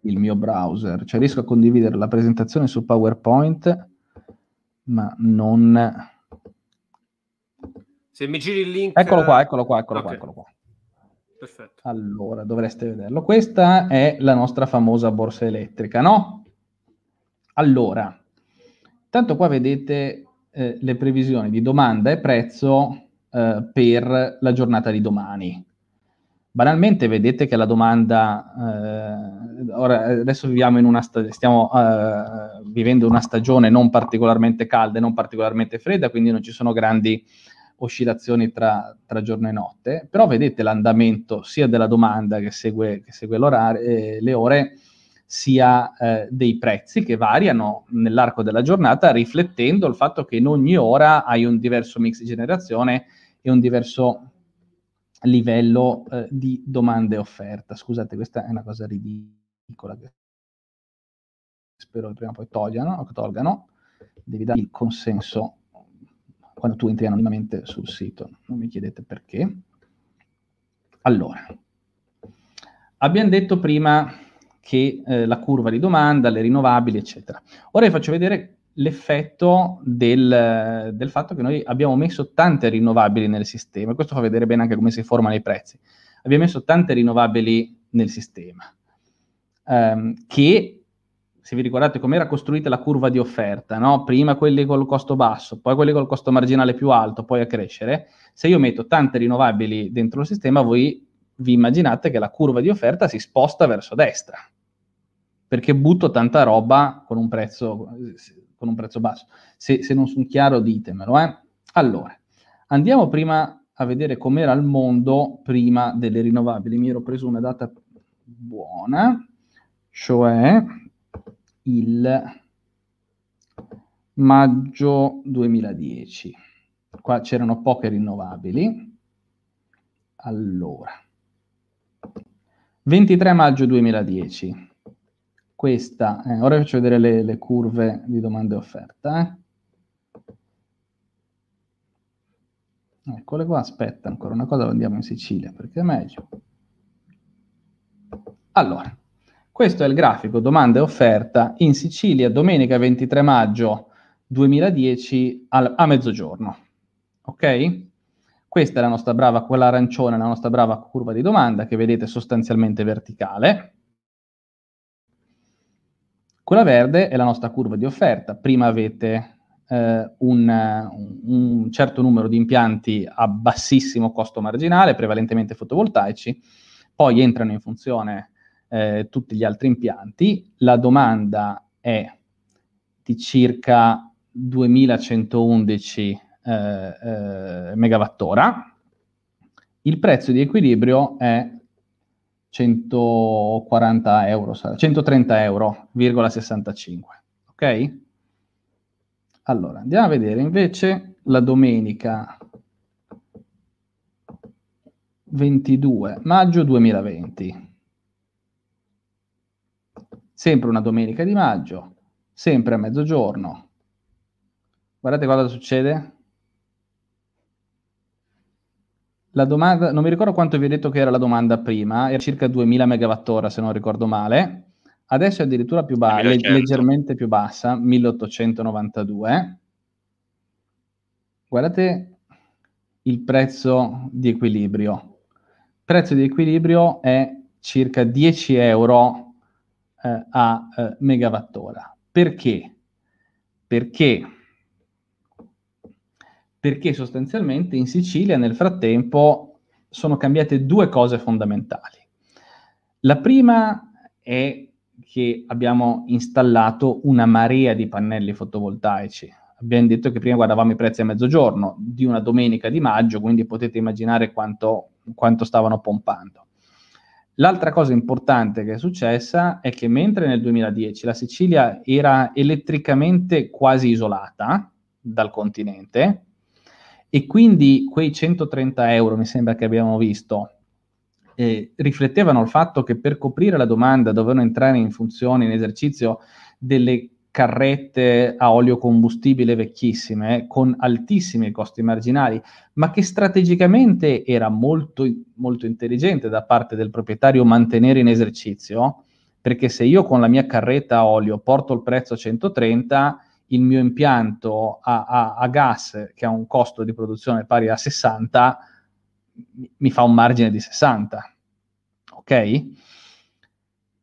il mio browser, cioè riesco a condividere la presentazione su PowerPoint, ma non... Se mi giri il link... Eccolo qua, eccolo qua, eccolo okay. qua, eccolo qua. Perfetto. Allora, dovreste vederlo. Questa è la nostra famosa borsa elettrica, no? Allora, tanto qua vedete eh, le previsioni di domanda e prezzo eh, per la giornata di domani. Banalmente vedete che la domanda, eh, ora adesso viviamo in una sta- stiamo eh, vivendo una stagione non particolarmente calda e non particolarmente fredda, quindi non ci sono grandi oscillazioni tra, tra giorno e notte, però vedete l'andamento sia della domanda che segue, che segue eh, le ore, sia eh, dei prezzi che variano nell'arco della giornata, riflettendo il fatto che in ogni ora hai un diverso mix di generazione e un diverso livello eh, di domanda e offerta. Scusate, questa è una cosa ridicola spero che prima o poi togliano, tolgano. Devi dare il consenso quando tu entri anonimamente sul sito. Non mi chiedete perché. Allora, abbiamo detto prima che eh, la curva di domanda, le rinnovabili, eccetera. Ora vi faccio vedere l'effetto del, del, fatto che noi abbiamo messo tante rinnovabili nel sistema. Questo fa vedere bene anche come si formano i prezzi. Abbiamo messo tante rinnovabili nel sistema, ehm, che, se vi ricordate com'era costruita la curva di offerta, no? prima quelli col costo basso, poi quelli col costo marginale più alto, poi a crescere, se io metto tante rinnovabili dentro il sistema, voi vi immaginate che la curva di offerta si sposta verso destra, perché butto tanta roba con un prezzo con un prezzo basso. Se, se non sono chiaro ditemelo. Eh? Allora, andiamo prima a vedere com'era il mondo prima delle rinnovabili. Mi ero preso una data buona, cioè il maggio 2010. Qua c'erano poche rinnovabili. Allora, 23 maggio 2010 questa, eh, ora vi faccio vedere le, le, curve di domanda e offerta. Eh. Eccole qua, aspetta ancora una cosa, andiamo in Sicilia perché è meglio. Allora, questo è il grafico domanda e offerta in Sicilia domenica 23 maggio 2010 al, a mezzogiorno. Ok? Questa è la nostra brava, quella arancione, la nostra brava curva di domanda che vedete sostanzialmente verticale. Quella verde è la nostra curva di offerta. Prima avete eh, un, un, certo numero di impianti a bassissimo costo marginale, prevalentemente fotovoltaici, poi entrano in funzione eh, tutti gli altri impianti, la domanda è di circa 2111 eh, eh, megawattora, il prezzo di equilibrio è 140 euro, 130 euro, 65, ok? Allora, andiamo a vedere invece la domenica 22 maggio 2020. Sempre una domenica di maggio, sempre a mezzogiorno. Guardate cosa succede. La domanda, non mi ricordo quanto vi ho detto che era la domanda prima, era circa 2000 MWh se non ricordo male. Adesso è addirittura più bassa, leg- leggermente più bassa, 1892. Guardate il prezzo di equilibrio. Il prezzo di equilibrio è circa 10 euro eh, a eh, megawattora. Perché? Perché? Perché sostanzialmente in Sicilia nel frattempo sono cambiate due cose fondamentali. La prima è che abbiamo installato una marea di pannelli fotovoltaici. Abbiamo detto che prima guardavamo i prezzi a mezzogiorno di una domenica di maggio, quindi potete immaginare quanto, quanto stavano pompando. L'altra cosa importante che è successa è che mentre nel 2010 la Sicilia era elettricamente quasi isolata dal continente e quindi quei 130 euro, mi sembra che abbiamo visto, eh, riflettevano il fatto che per coprire la domanda dovevano entrare in funzione, in esercizio, delle carrette a olio combustibile vecchissime con altissimi costi marginali, ma che strategicamente era molto, molto intelligente da parte del proprietario mantenere in esercizio, perché se io con la mia carretta a olio porto il prezzo a 130, il mio impianto a, a, a gas, che ha un costo di produzione pari a 60, mi fa un margine di 60. Ok?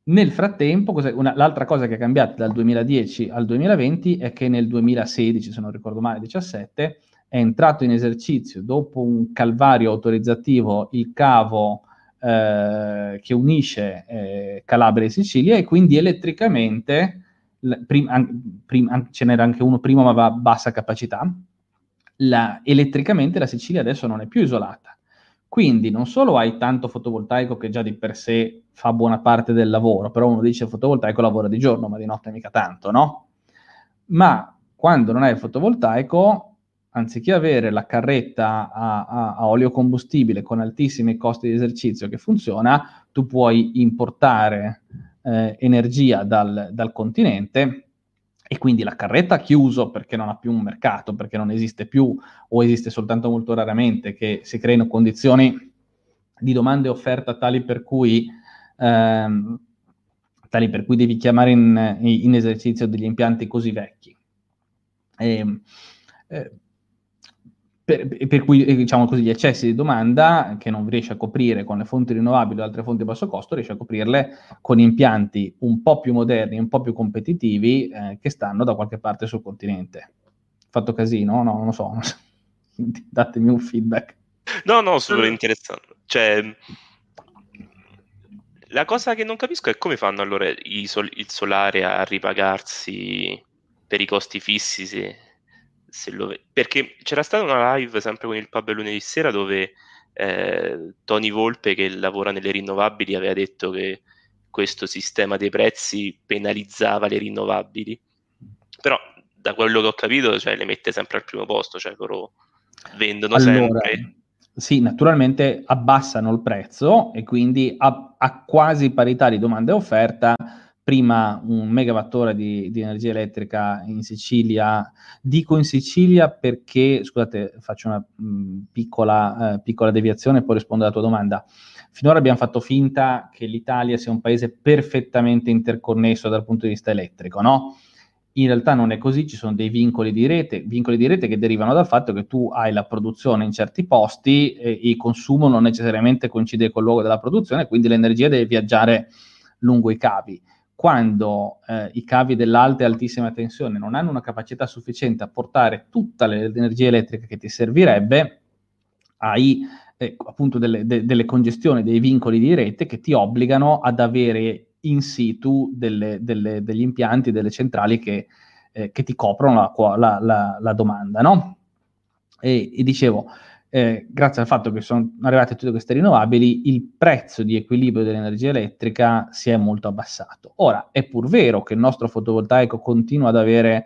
Nel frattempo, una, l'altra cosa che è cambiata dal 2010 al 2020 è che nel 2016, se non ricordo male, 17, è entrato in esercizio dopo un calvario autorizzativo il cavo eh, che unisce eh, Calabria e Sicilia e quindi elettricamente, prima, prim, ce n'era anche uno prima ma aveva bassa capacità, la, elettricamente la Sicilia adesso non è più isolata quindi non solo hai tanto fotovoltaico che già di per sé fa buona parte del lavoro, però uno dice il fotovoltaico lavora di giorno, ma di notte mica tanto, no? Ma quando non hai il fotovoltaico, anziché avere la carretta a, a, a olio combustibile con altissimi costi di esercizio che funziona, tu puoi importare eh, energia dal, dal continente e quindi la carretta ha chiuso perché non ha più un mercato, perché non esiste più o esiste soltanto molto raramente, che si creino condizioni di domanda e offerta tali per cui, ehm, tali per cui devi chiamare in, in, esercizio degli impianti così vecchi. E, ehm, eh, per, per, cui eh, diciamo così, gli eccessi di domanda che non riesce a coprire con le fonti rinnovabili o altre fonti a basso costo, riesce a coprirle con impianti un po' più moderni, un po' più competitivi eh, che stanno da qualche parte sul continente. Fatto casino? No, non lo so. Non so. Datemi un feedback. No, no, super interessante. Cioè, la cosa che non capisco è come fanno allora sol- il solare a ripagarsi per i costi fissi se lo perché c'era stata una live sempre con il pub lunedì sera dove eh, Tony Volpe che lavora nelle rinnovabili aveva detto che questo sistema dei prezzi penalizzava le rinnovabili. Però da quello che ho capito cioè, le mette sempre al primo posto cioè loro vendono allora, sempre. sì, naturalmente abbassano il prezzo e quindi a, a quasi parità di domanda e offerta prima un megawattora di, di, energia elettrica in Sicilia. Dico in Sicilia perché, scusate, faccio una mh, piccola, eh, piccola deviazione e poi rispondo alla tua domanda. Finora abbiamo fatto finta che l'Italia sia un paese perfettamente interconnesso dal punto di vista elettrico, no? In realtà non è così, ci sono dei vincoli di rete, vincoli di rete che derivano dal fatto che tu hai la produzione in certi posti e il consumo non necessariamente coincide con il luogo della produzione, quindi l'energia deve viaggiare lungo i cavi. Quando eh, i cavi dell'alta e altissima tensione non hanno una capacità sufficiente a portare tutta l'energia elettrica che ti servirebbe, hai eh, appunto delle, de, delle congestioni, dei vincoli di rete che ti obbligano ad avere in situ delle, delle, degli impianti, delle centrali che, eh, che ti coprono la, la, la, la domanda, no? E, e dicevo, eh, grazie al fatto che sono arrivate tutte queste rinnovabili, il prezzo di equilibrio dell'energia elettrica si è molto abbassato. Ora, è pur vero che il nostro fotovoltaico continua ad avere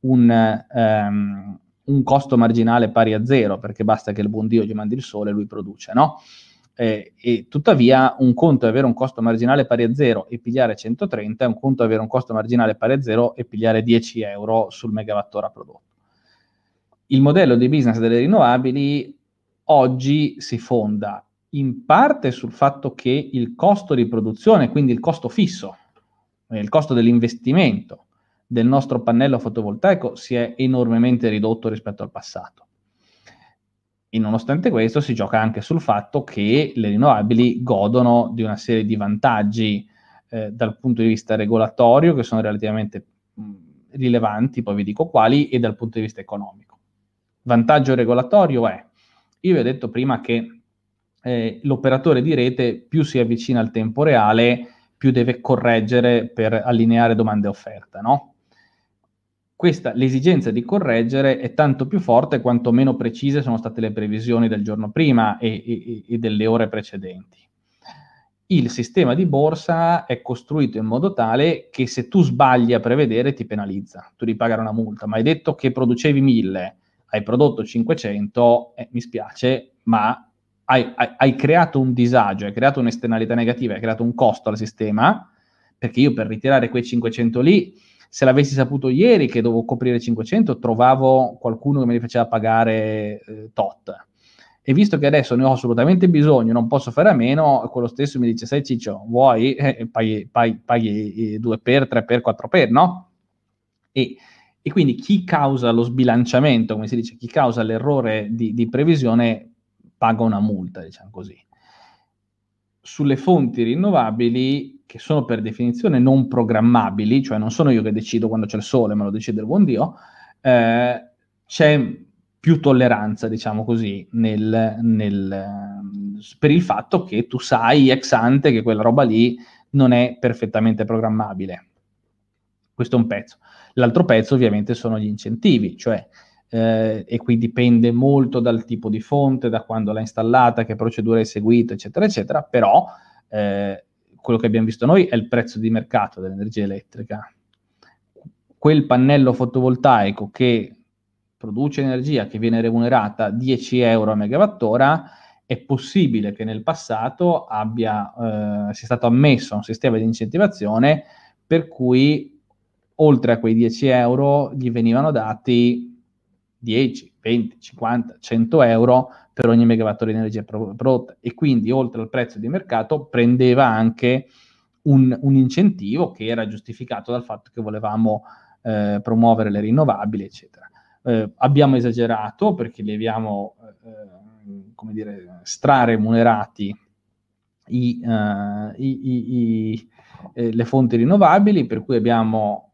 un, um, un costo marginale pari a zero, perché basta che il buon Dio gli mandi il sole e lui produce, no? Eh, e tuttavia un conto è avere un costo marginale pari a zero e pigliare 130, è un conto è avere un costo marginale pari a zero e pigliare 10 euro sul megawattora prodotto. Il modello di business delle rinnovabili oggi si fonda in parte sul fatto che il costo di produzione, quindi il costo fisso, il costo dell'investimento del nostro pannello fotovoltaico si è enormemente ridotto rispetto al passato. E nonostante questo si gioca anche sul fatto che le rinnovabili godono di una serie di vantaggi eh, dal punto di vista regolatorio che sono relativamente mh, rilevanti, poi vi dico quali, e dal punto di vista economico. Vantaggio regolatorio è, io vi ho detto prima che eh, l'operatore di rete più si avvicina al tempo reale, più deve correggere per allineare domanda e offerta, no? questa, l'esigenza di correggere è tanto più forte quanto meno precise sono state le previsioni del giorno prima e, e, e delle ore precedenti. Il sistema di borsa è costruito in modo tale che se tu sbagli a prevedere ti penalizza, tu devi pagare una multa, ma hai detto che producevi 1000, hai prodotto 500, eh, mi spiace, ma hai, hai, hai creato un disagio, hai creato un'esternalità negativa, hai creato un costo al sistema, perché io per ritirare quei 500 lì se l'avessi saputo ieri che dovevo coprire 500, trovavo qualcuno che me li faceva pagare eh, tot. E visto che adesso ne ho assolutamente bisogno, non posso fare a meno, quello stesso mi dice, sai Ciccio, vuoi? Eh, paghi, paghi, paghi 2 per, 3 per, 4 per, no? E, e, quindi chi causa lo sbilanciamento, come si dice, chi causa l'errore di, di previsione paga una multa, diciamo così. Sulle fonti rinnovabili che sono per definizione non programmabili, cioè non sono io che decido quando c'è il sole, ma lo decide il buon Dio, eh, c'è più tolleranza, diciamo così, nel, nel, per il fatto che tu sai ex ante che quella roba lì non è perfettamente programmabile. Questo è un pezzo. L'altro pezzo ovviamente sono gli incentivi, cioè eh, e qui dipende molto dal tipo di fonte, da quando l'ha installata, che procedura hai seguito, eccetera, eccetera, però eh, quello che abbiamo visto noi è il prezzo di mercato dell'energia elettrica. Quel pannello fotovoltaico che produce energia che viene remunerata 10 euro a megawattora, è possibile che nel passato abbia, eh, sia stato ammesso un sistema di incentivazione per cui oltre a quei 10 euro gli venivano dati 10, 20, 50, 100 euro per ogni megawattora di energia prodotta e quindi oltre al prezzo di mercato prendeva anche un, un incentivo che era giustificato dal fatto che volevamo eh, promuovere le rinnovabili, eccetera. Eh, abbiamo esagerato perché li abbiamo, eh, come dire, straremunerati i, uh, i, i, eh, le fonti rinnovabili, per cui abbiamo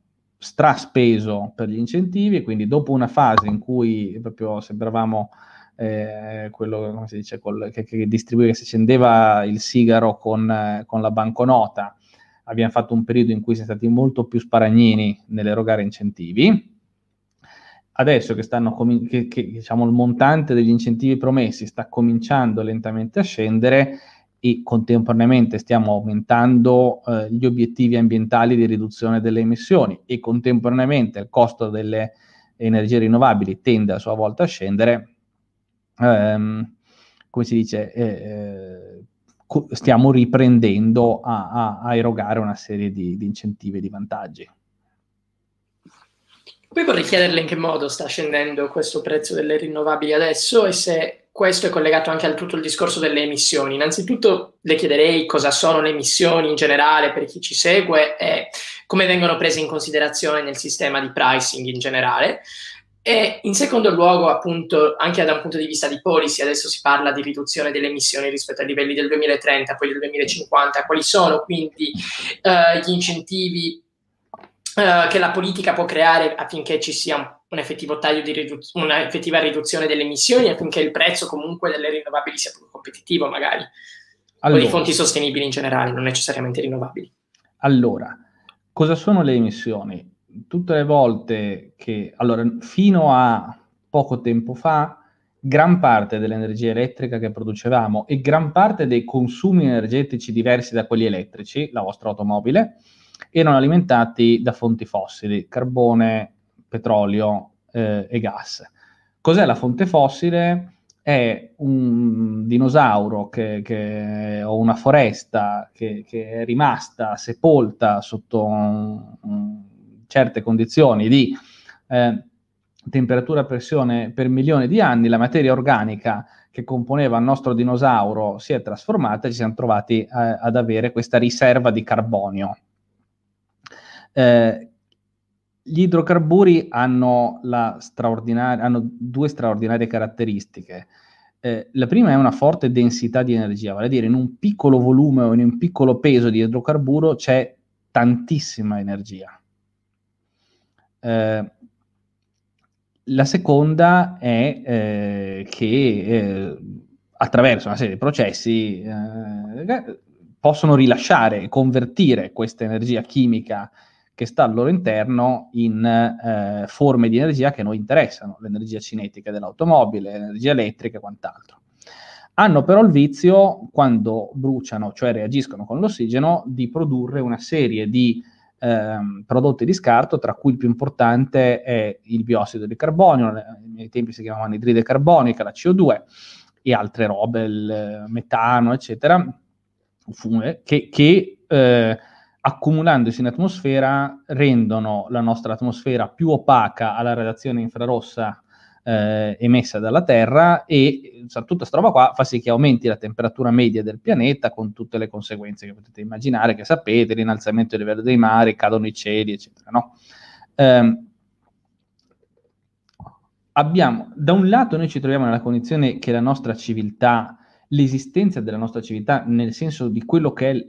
straspeso per gli incentivi e quindi dopo una fase in cui proprio sembravamo eh, quello come si dice, col, che, che distribuiva, che si accendeva il sigaro con, eh, con la banconota. Abbiamo fatto un periodo in cui siamo stati molto più sparagnini nell'erogare incentivi. Adesso che, stanno com- che, che diciamo, il montante degli incentivi promessi sta cominciando lentamente a scendere e contemporaneamente stiamo aumentando eh, gli obiettivi ambientali di riduzione delle emissioni e contemporaneamente il costo delle energie rinnovabili tende a sua volta a scendere, ehm, come si dice, eh, eh, co- stiamo riprendendo a, a, a, erogare una serie di, di incentivi e di vantaggi. Poi vorrei chiederle in che modo sta scendendo questo prezzo delle rinnovabili adesso e se questo è collegato anche al tutto il discorso delle emissioni. Innanzitutto le chiederei cosa sono le emissioni in generale per chi ci segue e come vengono prese in considerazione nel sistema di pricing in generale. E in secondo luogo, appunto, anche da un punto di vista di policy, adesso si parla di riduzione delle emissioni rispetto ai livelli del 2030, poi del 2050, quali sono quindi uh, gli incentivi uh, che la politica può creare affinché ci sia un, un effettivo taglio di ridu- una effettiva riduzione delle emissioni, affinché il prezzo comunque delle rinnovabili sia più competitivo, magari, allora, o di fonti sostenibili in generale, non necessariamente rinnovabili. Allora, cosa sono le emissioni? tutte le volte che, allora, fino a poco tempo fa, gran parte dell'energia elettrica che producevamo e gran parte dei consumi energetici diversi da quelli elettrici, la vostra automobile, erano alimentati da fonti fossili, carbone, petrolio eh, e gas. Cos'è la fonte fossile? È un dinosauro che, che, o una foresta che, che, è rimasta sepolta sotto un, un certe condizioni di eh, temperatura e pressione per milioni di anni, la materia organica che componeva il nostro dinosauro si è trasformata e ci siamo trovati eh, ad avere questa riserva di carbonio. Eh, gli idrocarburi hanno, hanno, due straordinarie caratteristiche. Eh, la prima è una forte densità di energia, vale a dire in un piccolo volume o in un piccolo peso di idrocarburo c'è tantissima energia. Eh, la seconda è eh, che eh, attraverso una serie di processi eh, possono rilasciare e convertire questa energia chimica che sta al loro interno in eh, forme di energia che noi interessano, l'energia cinetica dell'automobile, l'energia elettrica e quant'altro. Hanno però il vizio, quando bruciano, cioè reagiscono con l'ossigeno, di produrre una serie di ehm, prodotti di scarto, tra cui il più importante è il biossido di carbonio, nei tempi si chiamava anidride carbonica, la CO2 e altre robe, il metano, eccetera, che, che eh, accumulandosi in atmosfera rendono la nostra atmosfera più opaca alla radiazione infrarossa eh, emessa dalla Terra e insomma, tutta questa roba qua fa sì che aumenti la temperatura media del pianeta con tutte le conseguenze che potete immaginare, che sapete, l'innalzamento del livello dei mari, cadono i cieli, eccetera. No? Eh, abbiamo, da un lato noi ci troviamo nella condizione che la nostra civiltà, l'esistenza della nostra civiltà, nel senso di quello che è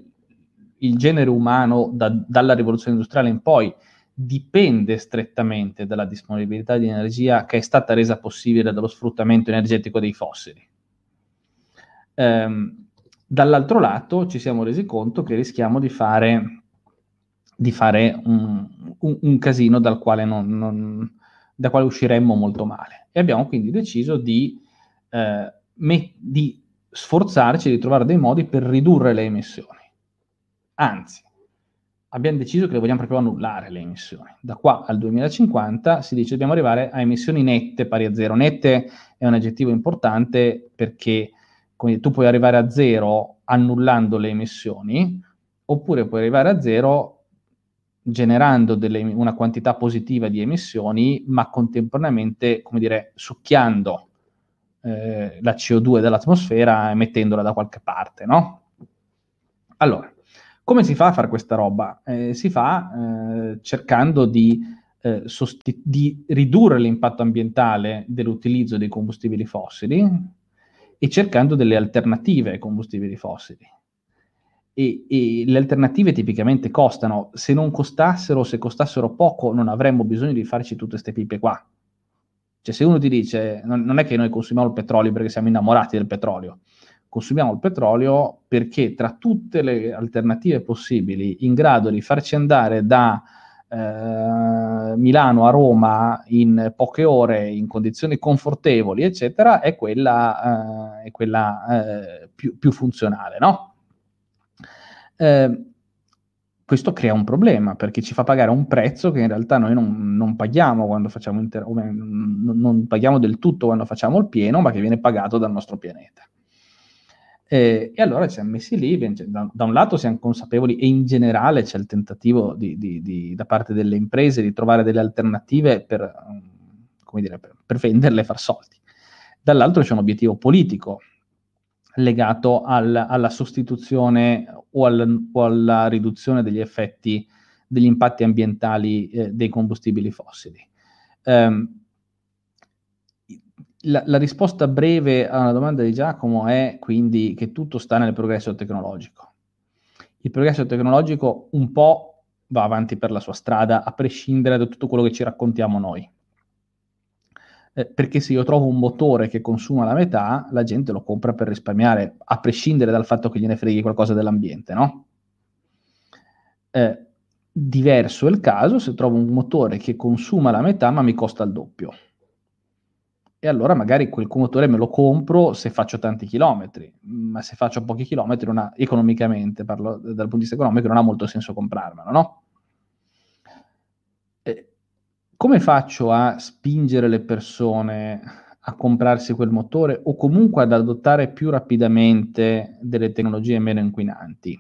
il genere umano da, dalla rivoluzione industriale in poi, dipende strettamente dalla disponibilità di energia che è stata resa possibile dallo sfruttamento energetico dei fossili. Ehm, dall'altro lato ci siamo resi conto che rischiamo di fare, di fare un, un, un, casino dal quale, non, non, da quale usciremmo molto male e abbiamo quindi deciso di, eh, me, di sforzarci di trovare dei modi per ridurre le emissioni. Anzi, abbiamo deciso che le vogliamo proprio annullare le emissioni. Da qua al 2050 si dice che dobbiamo arrivare a emissioni nette pari a zero. Nette è un aggettivo importante perché come, tu puoi arrivare a zero annullando le emissioni, oppure puoi arrivare a zero generando delle, una quantità positiva di emissioni, ma contemporaneamente, come dire, succhiando eh, la CO2 dall'atmosfera e mettendola da qualche parte, no? Allora, come si fa a fare questa roba? Eh, si fa eh, cercando di, eh, sosti- di, ridurre l'impatto ambientale dell'utilizzo dei combustibili fossili e cercando delle alternative ai combustibili fossili. E, e, le alternative tipicamente costano. Se non costassero, se costassero poco, non avremmo bisogno di farci tutte queste pipe qua. Cioè, se uno ti dice, non, non è che noi consumiamo il petrolio perché siamo innamorati del petrolio, consumiamo il petrolio perché tra tutte le alternative possibili in grado di farci andare da eh, Milano a Roma in poche ore, in condizioni confortevoli, eccetera, è quella, eh, è quella eh, più, più, funzionale, no? Eh, questo crea un problema perché ci fa pagare un prezzo che in realtà noi non, non paghiamo quando facciamo inter- non, non paghiamo del tutto quando facciamo il pieno, ma che viene pagato dal nostro pianeta. Eh, e allora ci siamo messi lì, da, da, un lato siamo consapevoli e in generale c'è il tentativo di, di, di, da parte delle imprese di trovare delle alternative per, come dire, per, per venderle e far soldi. Dall'altro c'è un obiettivo politico legato al, alla sostituzione o, al, o, alla riduzione degli effetti, degli impatti ambientali eh, dei combustibili fossili. Um, la, la, risposta breve alla domanda di Giacomo è quindi che tutto sta nel progresso tecnologico. Il progresso tecnologico un po' va avanti per la sua strada, a prescindere da tutto quello che ci raccontiamo noi. Eh, perché se io trovo un motore che consuma la metà, la gente lo compra per risparmiare, a prescindere dal fatto che gliene freghi qualcosa dell'ambiente, no? Eh, diverso è il caso se trovo un motore che consuma la metà ma mi costa il doppio e allora magari quel motore me lo compro se faccio tanti chilometri, ma se faccio pochi chilometri, ha, economicamente, parlo dal punto di vista economico, non ha molto senso comprarmelo, no? E come faccio a spingere le persone a comprarsi quel motore o comunque ad adottare più rapidamente delle tecnologie meno inquinanti?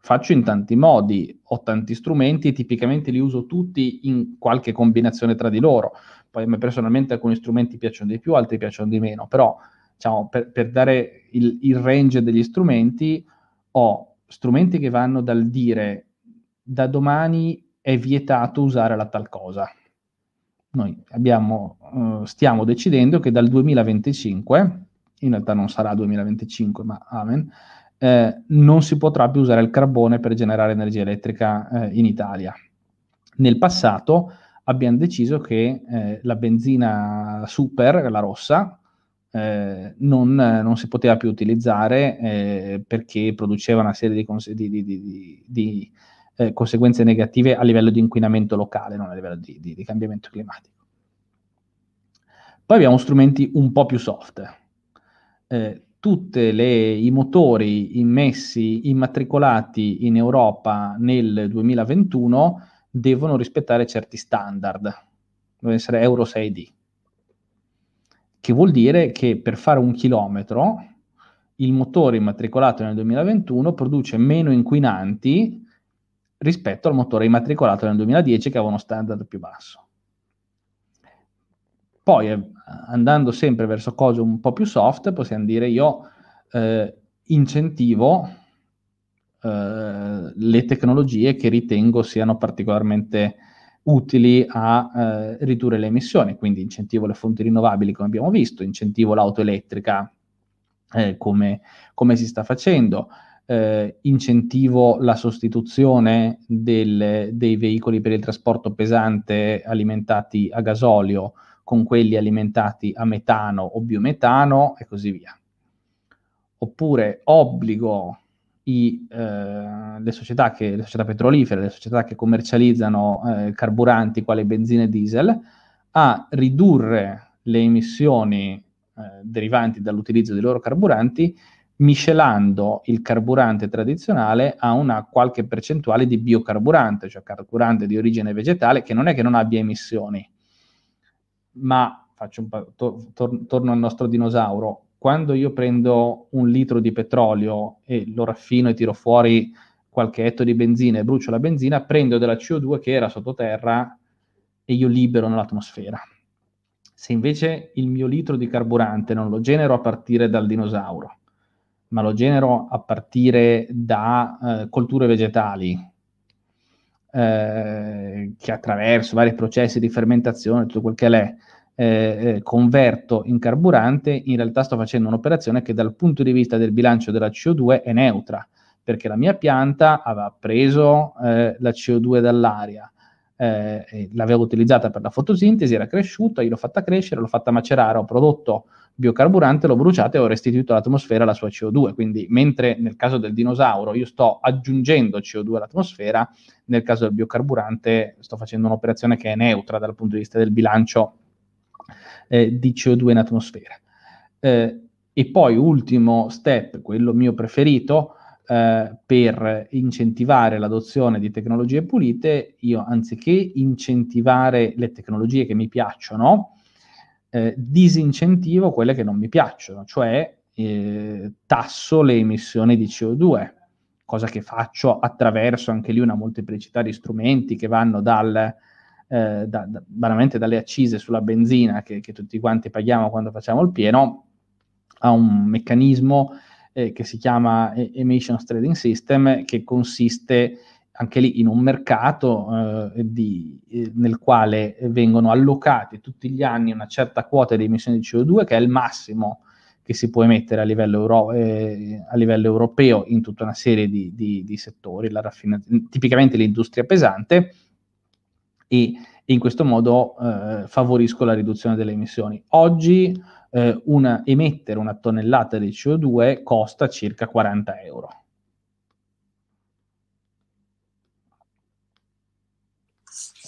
Faccio in tanti modi, ho tanti strumenti e tipicamente li uso tutti in qualche combinazione tra di loro poi a me personalmente alcuni strumenti piacciono di più, altri piacciono di meno, però diciamo, per, per dare il, il range degli strumenti ho strumenti che vanno dal dire da domani è vietato usare la tal cosa. Noi abbiamo, uh, stiamo decidendo che dal 2025, in realtà non sarà 2025, ma amen, eh, non si potrà più usare il carbone per generare energia elettrica eh, in Italia. Nel passato abbiamo deciso che eh, la benzina super, la rossa, eh, non, non, si poteva più utilizzare eh, perché produceva una serie di, cons- di, di, di eh, conseguenze negative a livello di inquinamento locale, non a livello di, cambiamento climatico. Poi abbiamo strumenti un po' più soft. Eh, tutti i motori immessi, immatricolati in Europa nel 2021 devono rispettare certi standard, devono essere Euro 6D, che vuol dire che per fare un chilometro il motore immatricolato nel 2021 produce meno inquinanti rispetto al motore immatricolato nel 2010 che aveva uno standard più basso. Poi, eh, andando sempre verso cose un po' più soft, possiamo dire io eh, incentivo eh, le tecnologie che ritengo siano particolarmente utili a eh, ridurre le emissioni, quindi incentivo le fonti rinnovabili come abbiamo visto, incentivo l'auto elettrica eh, come, come, si sta facendo, eh, incentivo la sostituzione del, dei veicoli per il trasporto pesante alimentati a gasolio con quelli alimentati a metano o biometano e così via. Oppure obbligo i, eh, le, società che, le società petrolifere, le società che commercializzano eh, carburanti quali benzina e diesel, a ridurre le emissioni eh, derivanti dall'utilizzo dei loro carburanti miscelando il carburante tradizionale a una qualche percentuale di biocarburante, cioè carburante di origine vegetale, che non è che non abbia emissioni, ma po', to- tor- torno al nostro dinosauro, quando io prendo un litro di petrolio e lo raffino e tiro fuori qualche etto di benzina e brucio la benzina, prendo della CO2 che era sottoterra e io libero nell'atmosfera. Se invece il mio litro di carburante non lo genero a partire dal dinosauro, ma lo genero a partire da eh, colture vegetali, eh, che attraverso vari processi di fermentazione, tutto quel che è, eh, eh, converto in carburante, in realtà sto facendo un'operazione che dal punto di vista del bilancio della CO2 è neutra, perché la mia pianta aveva preso eh, la CO2 dall'aria, eh, l'aveva utilizzata per la fotosintesi, era cresciuta, io l'ho fatta crescere, l'ho fatta macerare, ho prodotto biocarburante, l'ho bruciato e ho restituito all'atmosfera la sua CO2. Quindi, mentre nel caso del dinosauro io sto aggiungendo CO2 all'atmosfera, nel caso del biocarburante sto facendo un'operazione che è neutra dal punto di vista del bilancio eh, di CO2 in atmosfera. Eh, e poi ultimo step, quello mio preferito, eh, per incentivare l'adozione di tecnologie pulite, io anziché incentivare le tecnologie che mi piacciono, eh, disincentivo quelle che non mi piacciono, cioè eh, tasso le emissioni di CO2, cosa che faccio attraverso anche lì una molteplicità di strumenti che vanno dal, eh, da, da, veramente dalle accise sulla benzina che, che, tutti quanti paghiamo quando facciamo il pieno, a un meccanismo eh, che si chiama Emissions Trading System, che consiste anche lì in un mercato eh, di, eh, nel quale vengono allocati tutti gli anni una certa quota di emissioni di CO2 che è il massimo che si può emettere a livello, euro, eh, a livello europeo in tutta una serie di, di, di settori, raffina- tipicamente l'industria pesante, e, e in questo modo eh, favorisco la riduzione delle emissioni. Oggi eh, una, emettere una tonnellata di CO2 costa circa 40 euro.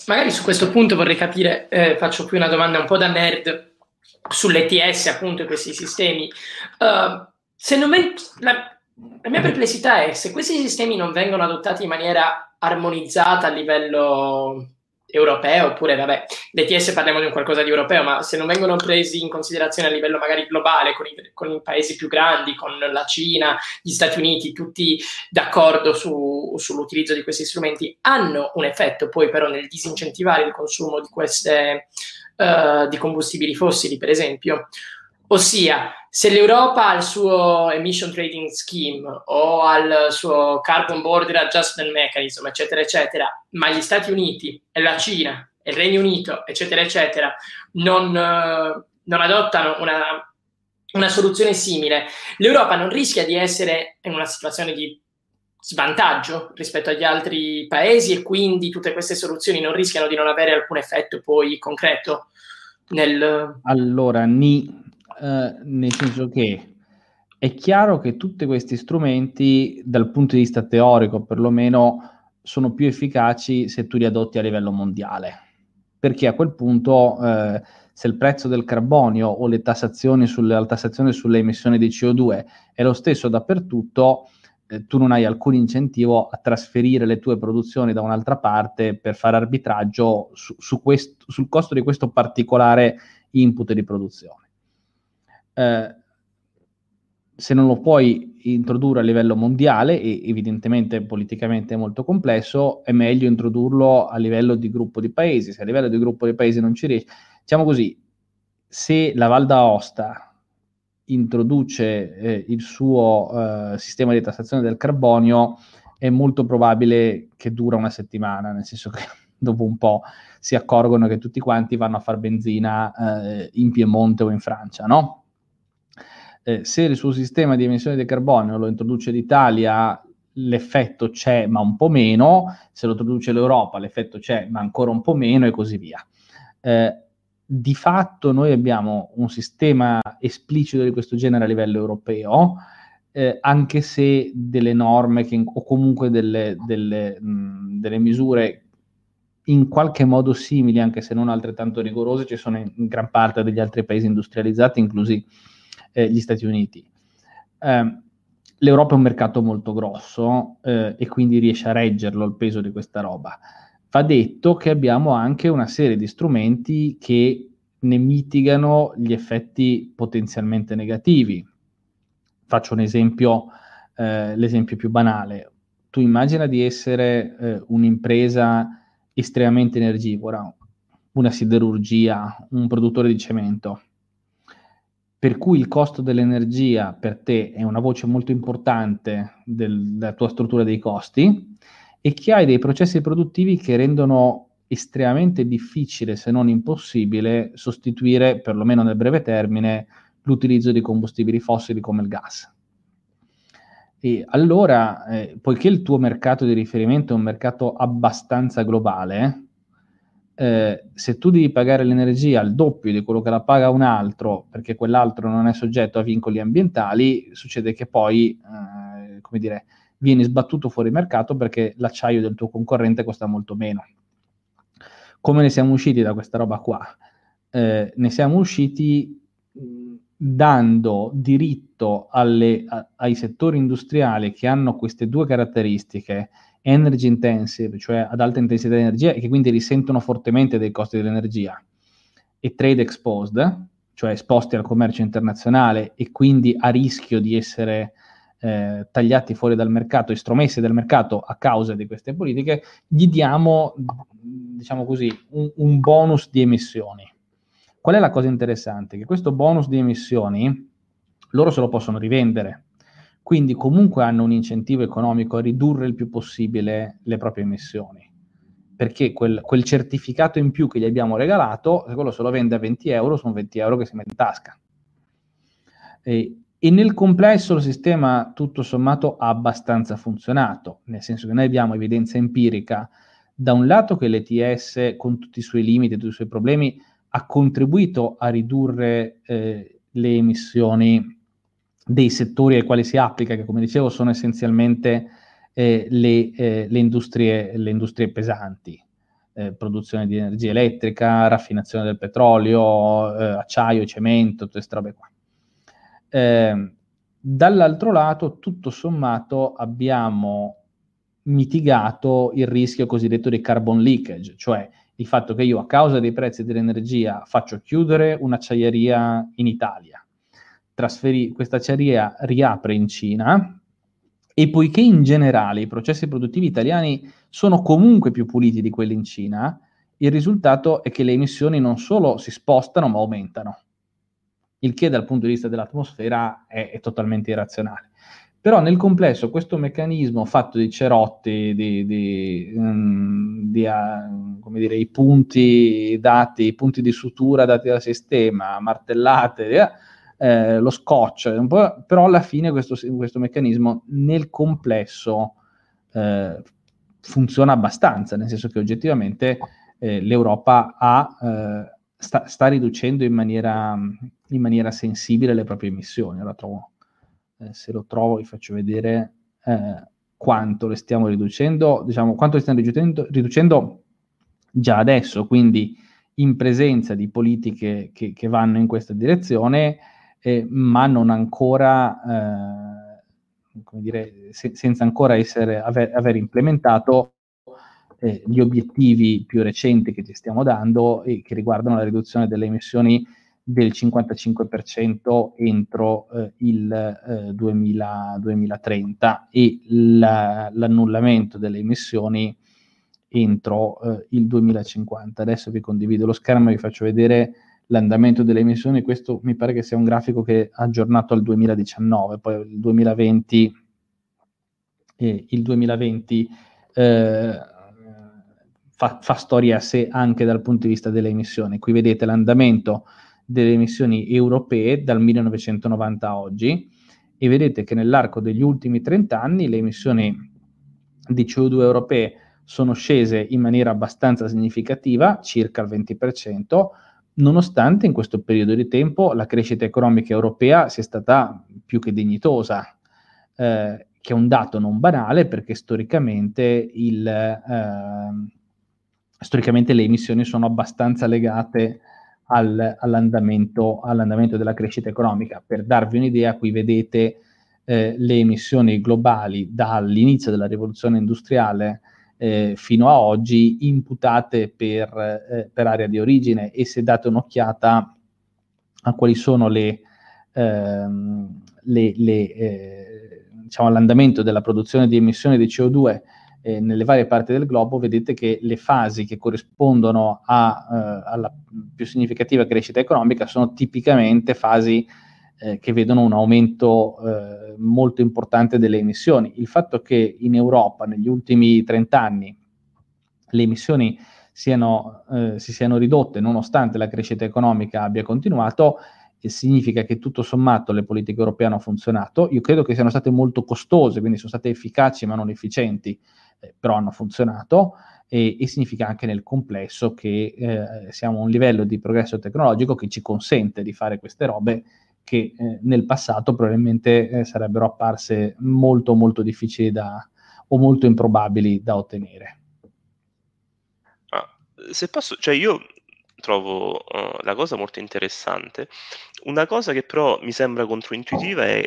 Magari su questo punto vorrei capire, eh, faccio qui una domanda un po' da nerd, sull'ETS, appunto, questi sistemi. Uh, se non ven- la, la mia perplessità è se questi sistemi non vengono adottati in maniera armonizzata a livello europeo, oppure vabbè, l'ETS parliamo di un qualcosa di europeo, ma se non vengono presi in considerazione a livello magari globale con i, con i paesi più grandi, con la Cina, gli Stati Uniti, tutti d'accordo su, sull'utilizzo di questi strumenti, hanno un effetto poi però nel disincentivare il consumo di queste uh, di combustibili fossili, per esempio. Ossia, se l'Europa ha il suo emission trading scheme o ha il suo carbon border adjustment mechanism, eccetera, eccetera, ma gli Stati Uniti e la Cina e il Regno Unito, eccetera, eccetera, non, uh, non adottano una, una soluzione simile, l'Europa non rischia di essere in una situazione di svantaggio rispetto agli altri paesi e quindi tutte queste soluzioni non rischiano di non avere alcun effetto poi concreto nel... Allora, ni, eh, nel senso che è chiaro che tutti questi strumenti dal punto di vista teorico perlomeno sono più efficaci se tu li adotti a livello mondiale perché a quel punto eh, se il prezzo del carbonio o le tassazioni sulle, la tassazione sulle emissioni di CO2 è lo stesso dappertutto, eh, tu non hai alcun incentivo a trasferire le tue produzioni da un'altra parte per fare arbitraggio su, su quest, sul costo di questo particolare input di produzione. Eh, se non lo puoi introdurre a livello mondiale, e evidentemente politicamente è molto complesso, è meglio introdurlo a livello di gruppo di paesi. Se a livello di gruppo di paesi non ci riesci, diciamo così, se la Val d'Aosta introduce eh, il suo eh, sistema di tassazione del carbonio, è molto probabile che dura una settimana, nel senso che dopo un po' si accorgono che tutti quanti vanno a fare benzina eh, in Piemonte o in Francia, no? Eh, se il suo sistema di emissione del carbonio lo introduce l'Italia, l'effetto c'è ma un po' meno, se lo introduce l'Europa l'effetto c'è ma ancora un po' meno e così via. Eh, di fatto noi abbiamo un sistema esplicito di questo genere a livello europeo, eh, anche se delle norme che, o comunque delle, delle, mh, delle, misure in qualche modo simili, anche se non altrettanto rigorose, ci sono in, in gran parte degli altri paesi industrializzati, inclusi eh, gli Stati Uniti. Eh, L'Europa è un mercato molto grosso eh, e quindi riesce a reggerlo il peso di questa roba va detto che abbiamo anche una serie di strumenti che ne mitigano gli effetti potenzialmente negativi. Faccio un esempio, eh, l'esempio più banale. Tu immagina di essere eh, un'impresa estremamente energivora, una siderurgia, un produttore di cemento, per cui il costo dell'energia per te è una voce molto importante del, della tua struttura dei costi e che hai dei processi produttivi che rendono estremamente difficile, se non impossibile, sostituire, perlomeno nel breve termine, l'utilizzo di combustibili fossili come il gas. E allora, eh, poiché il tuo mercato di riferimento è un mercato abbastanza globale, eh, se tu devi pagare l'energia al doppio di quello che la paga un altro, perché quell'altro non è soggetto a vincoli ambientali, succede che poi, eh, come dire, vieni sbattuto fuori mercato perché l'acciaio del tuo concorrente costa molto meno. Come ne siamo usciti da questa roba qua? Eh, ne siamo usciti dando diritto alle, a, ai settori industriali che hanno queste due caratteristiche, energy intensive, cioè ad alta intensità di energia e che quindi risentono fortemente dei costi dell'energia, e trade exposed, cioè esposti al commercio internazionale e quindi a rischio di essere eh, tagliati fuori dal mercato, estromessi dal mercato a causa di queste politiche, gli diamo, diciamo così, un, un bonus di emissioni. Qual è la cosa interessante? Che questo bonus di emissioni loro se lo possono rivendere, quindi comunque hanno un incentivo economico a ridurre il più possibile le proprie emissioni perché quel, quel, certificato in più che gli abbiamo regalato, se quello se lo vende a 20 euro, sono 20 euro che si mette in tasca. E, e nel complesso il sistema tutto sommato ha abbastanza funzionato, nel senso che noi abbiamo evidenza empirica da un lato che l'ETS con tutti i suoi limiti, tutti i suoi problemi, ha contribuito a ridurre eh, le emissioni dei settori ai quali si applica, che come dicevo sono essenzialmente eh, le, eh, le, industrie, le, industrie, pesanti, eh, produzione di energia elettrica, raffinazione del petrolio, eh, acciaio, cemento, tutte queste robe qua. Ehm, dall'altro lato, tutto sommato, abbiamo mitigato il rischio cosiddetto di carbon leakage, cioè il fatto che io a causa dei prezzi dell'energia faccio chiudere un'acciaieria in Italia, trasferi- questa acciaieria riapre in Cina, e poiché in generale i processi produttivi italiani sono comunque più puliti di quelli in Cina, il risultato è che le emissioni non solo si spostano ma aumentano, il che dal punto di vista dell'atmosfera è, è totalmente irrazionale. Però nel complesso questo meccanismo fatto di cerotti, di, di, um, di uh, come dire, i punti dati, i punti di sutura dati dal sistema, martellate, eh, lo scotch, però alla fine questo, questo meccanismo nel complesso eh, funziona abbastanza, nel senso che oggettivamente eh, l'Europa ha, eh, sta, sta, riducendo in maniera, in maniera, sensibile le proprie emissioni. Ora trovo, eh, se lo trovo vi faccio vedere eh, quanto le stiamo riducendo, diciamo, quanto le stiamo riducendo, riducendo già adesso, quindi in presenza di politiche che, che vanno in questa direzione eh, ma non ancora, eh, come dire, se, senza ancora essere, aver, aver implementato eh, gli obiettivi più recenti che ci stiamo dando e che riguardano la riduzione delle emissioni del 55% entro eh, il eh, 2000, 2030 e la, l'annullamento delle emissioni entro eh, il 2050. Adesso vi condivido lo schermo e vi faccio vedere l'andamento delle emissioni, questo mi pare che sia un grafico che è aggiornato al 2019, poi il 2020, eh, il 2020 eh, fa, fa, storia a sé anche dal punto di vista delle emissioni. Qui vedete l'andamento delle emissioni europee dal 1990 a oggi e vedete che nell'arco degli ultimi 30 anni le emissioni di CO2 europee sono scese in maniera abbastanza significativa, circa il 20%, nonostante in questo periodo di tempo la crescita economica europea sia stata più che dignitosa, eh, che è un dato non banale perché storicamente, il, eh, storicamente le emissioni sono abbastanza legate al, all'andamento, all'andamento, della crescita economica. Per darvi un'idea, qui vedete eh, le emissioni globali dall'inizio della rivoluzione industriale eh, fino a oggi imputate per, eh, per, area di origine e se date un'occhiata a quali sono le, ehm, le, le eh, diciamo, l'andamento della produzione di emissioni di CO2 eh, nelle varie parti del globo, vedete che le fasi che corrispondono a, eh, alla più significativa crescita economica sono tipicamente fasi eh, che vedono un aumento eh, molto importante delle emissioni. Il fatto che in Europa negli ultimi 30 anni le emissioni siano, eh, si siano ridotte nonostante la crescita economica abbia continuato, significa che tutto sommato le politiche europee hanno funzionato. Io credo che siano state molto costose, quindi sono state efficaci ma non efficienti, eh, però hanno funzionato. E, e, significa anche nel complesso che eh, siamo a un livello di progresso tecnologico che ci consente di fare queste robe che eh, nel passato probabilmente eh, sarebbero apparse molto molto difficili da, o molto improbabili da ottenere. Ah, se posso, cioè io trovo uh, la cosa molto interessante. Una cosa che però mi sembra controintuitiva è,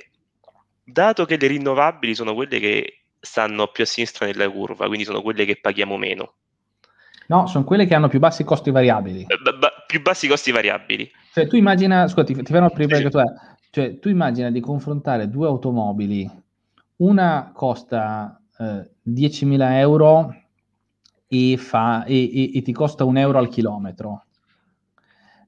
dato che le rinnovabili sono quelle che stanno più a sinistra nella curva, quindi sono quelle che paghiamo meno. No, sono quelle che hanno più bassi costi variabili. B- b- più bassi costi variabili. Cioè, tu immagina, scusa, ti, ti fermo prima perché tu è, cioè, tu immagina di confrontare due automobili, una costa eh, 10.000 euro e, fa, e, e, e ti costa un euro al chilometro,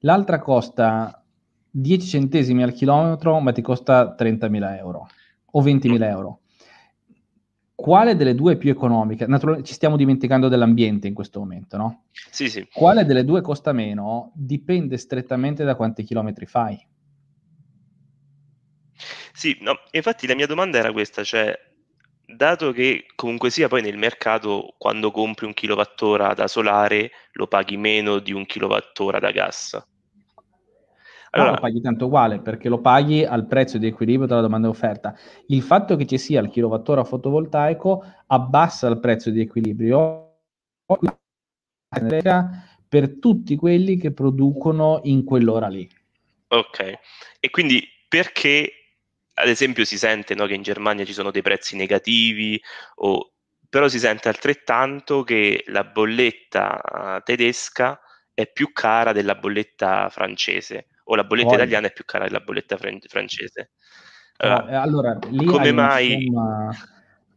l'altra costa 10 centesimi al chilometro, ma ti costa 30.000 euro o 20.000 euro. Quale delle due è più economica? Naturalmente ci stiamo dimenticando dell'ambiente in questo momento, no? Sì, sì. Quale delle due costa meno? Dipende strettamente da quanti chilometri fai. Sì, no, infatti la mia domanda era questa, cioè, dato che comunque sia poi nel mercato quando compri un kilowattora da solare lo paghi meno di un kilowattora da gas. Allora, no, lo paghi tanto uguale perché lo paghi al prezzo di equilibrio tra domanda e offerta. Il fatto che ci sia il kilowattora fotovoltaico abbassa il prezzo di equilibrio per tutti quelli che producono in quell'ora lì. Ok, e quindi perché ad esempio si sente no, che in Germania ci sono dei prezzi negativi, o, però si sente altrettanto che la bolletta tedesca è più cara della bolletta francese o la bolletta Poi. italiana è più cara della bolletta fran- francese. Allora, no, allora lì come hai mai... Una somma,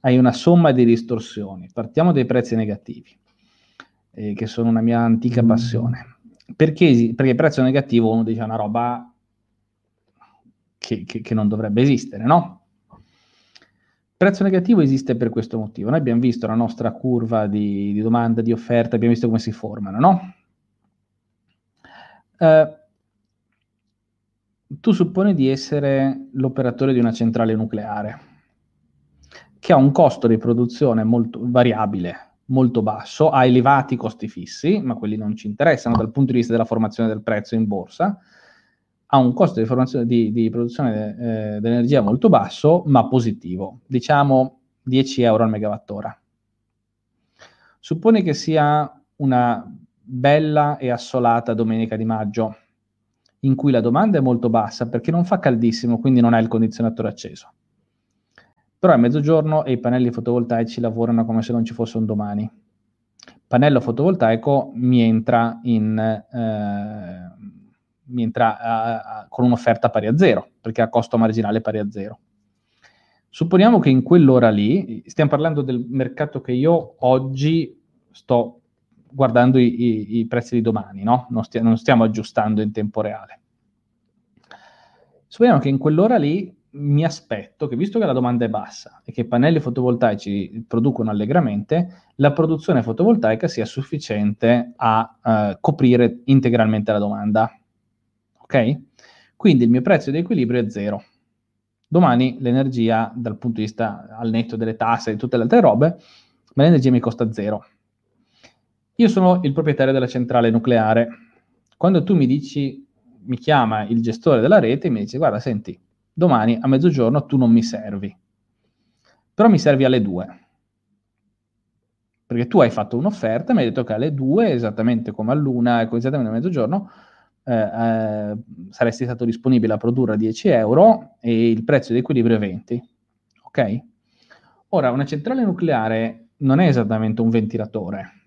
hai una somma di distorsioni. Partiamo dai prezzi negativi, eh, che sono una mia antica mm. passione. Perché, perché il prezzo negativo uno dice una roba che, che, che non dovrebbe esistere, no? Il prezzo negativo esiste per questo motivo. Noi abbiamo visto la nostra curva di, di domanda, di offerta, abbiamo visto come si formano, no? Uh, tu supponi di essere l'operatore di una centrale nucleare che ha un costo di produzione molto variabile, molto basso, ha elevati costi fissi, ma quelli non ci interessano dal punto di vista della formazione del prezzo in borsa, ha un costo di, di, di produzione eh, dell'energia molto basso, ma positivo, diciamo 10 euro al megawattora. Supponi che sia una bella e assolata domenica di maggio, in cui la domanda è molto bassa perché non fa caldissimo, quindi non hai il condizionatore acceso. Però è mezzogiorno e i pannelli fotovoltaici lavorano come se non ci fosse un domani. Pannello fotovoltaico mi entra, in, eh, mi entra a, a, con un'offerta pari a zero, perché ha costo marginale pari a zero. Supponiamo che in quell'ora lì, stiamo parlando del mercato che io oggi sto guardando i, i, i prezzi di domani, no? non, stia, non stiamo aggiustando in tempo reale. Supponiamo che in quell'ora lì mi aspetto che, visto che la domanda è bassa e che i pannelli fotovoltaici producono allegramente, la produzione fotovoltaica sia sufficiente a uh, coprire integralmente la domanda. Ok? Quindi il mio prezzo di equilibrio è zero. Domani l'energia, dal punto di vista al netto delle tasse e di tutte le altre robe, ma l'energia mi costa zero. Io sono il proprietario della centrale nucleare. Quando tu mi dici, mi chiama il gestore della rete e mi dice, guarda, senti, domani a mezzogiorno tu non mi servi, però mi servi alle due. Perché tu hai fatto un'offerta, mi hai detto che alle due, esattamente come all'una, ecco, esattamente a mezzogiorno, eh, eh, saresti stato disponibile a produrre a 10 euro e il prezzo di equilibrio è 20. Ok? Ora, una centrale nucleare non è esattamente un ventilatore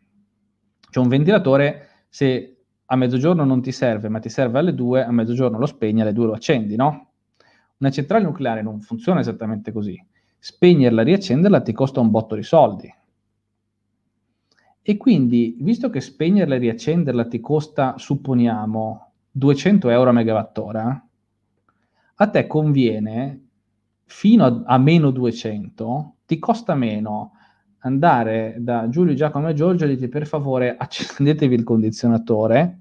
cioè un ventilatore, se a mezzogiorno non ti serve, ma ti serve alle due, a mezzogiorno lo spegni, alle due lo accendi, no? Una centrale nucleare non funziona esattamente così. Spegnerla riaccenderla ti costa un botto di soldi. E quindi, visto che spegnerla e riaccenderla ti costa, supponiamo, 200 euro a megawattora, a te conviene, fino a, a meno 200, ti costa meno andare da Giulio, Giacomo e Giorgio e dirgli per favore accendetevi il condizionatore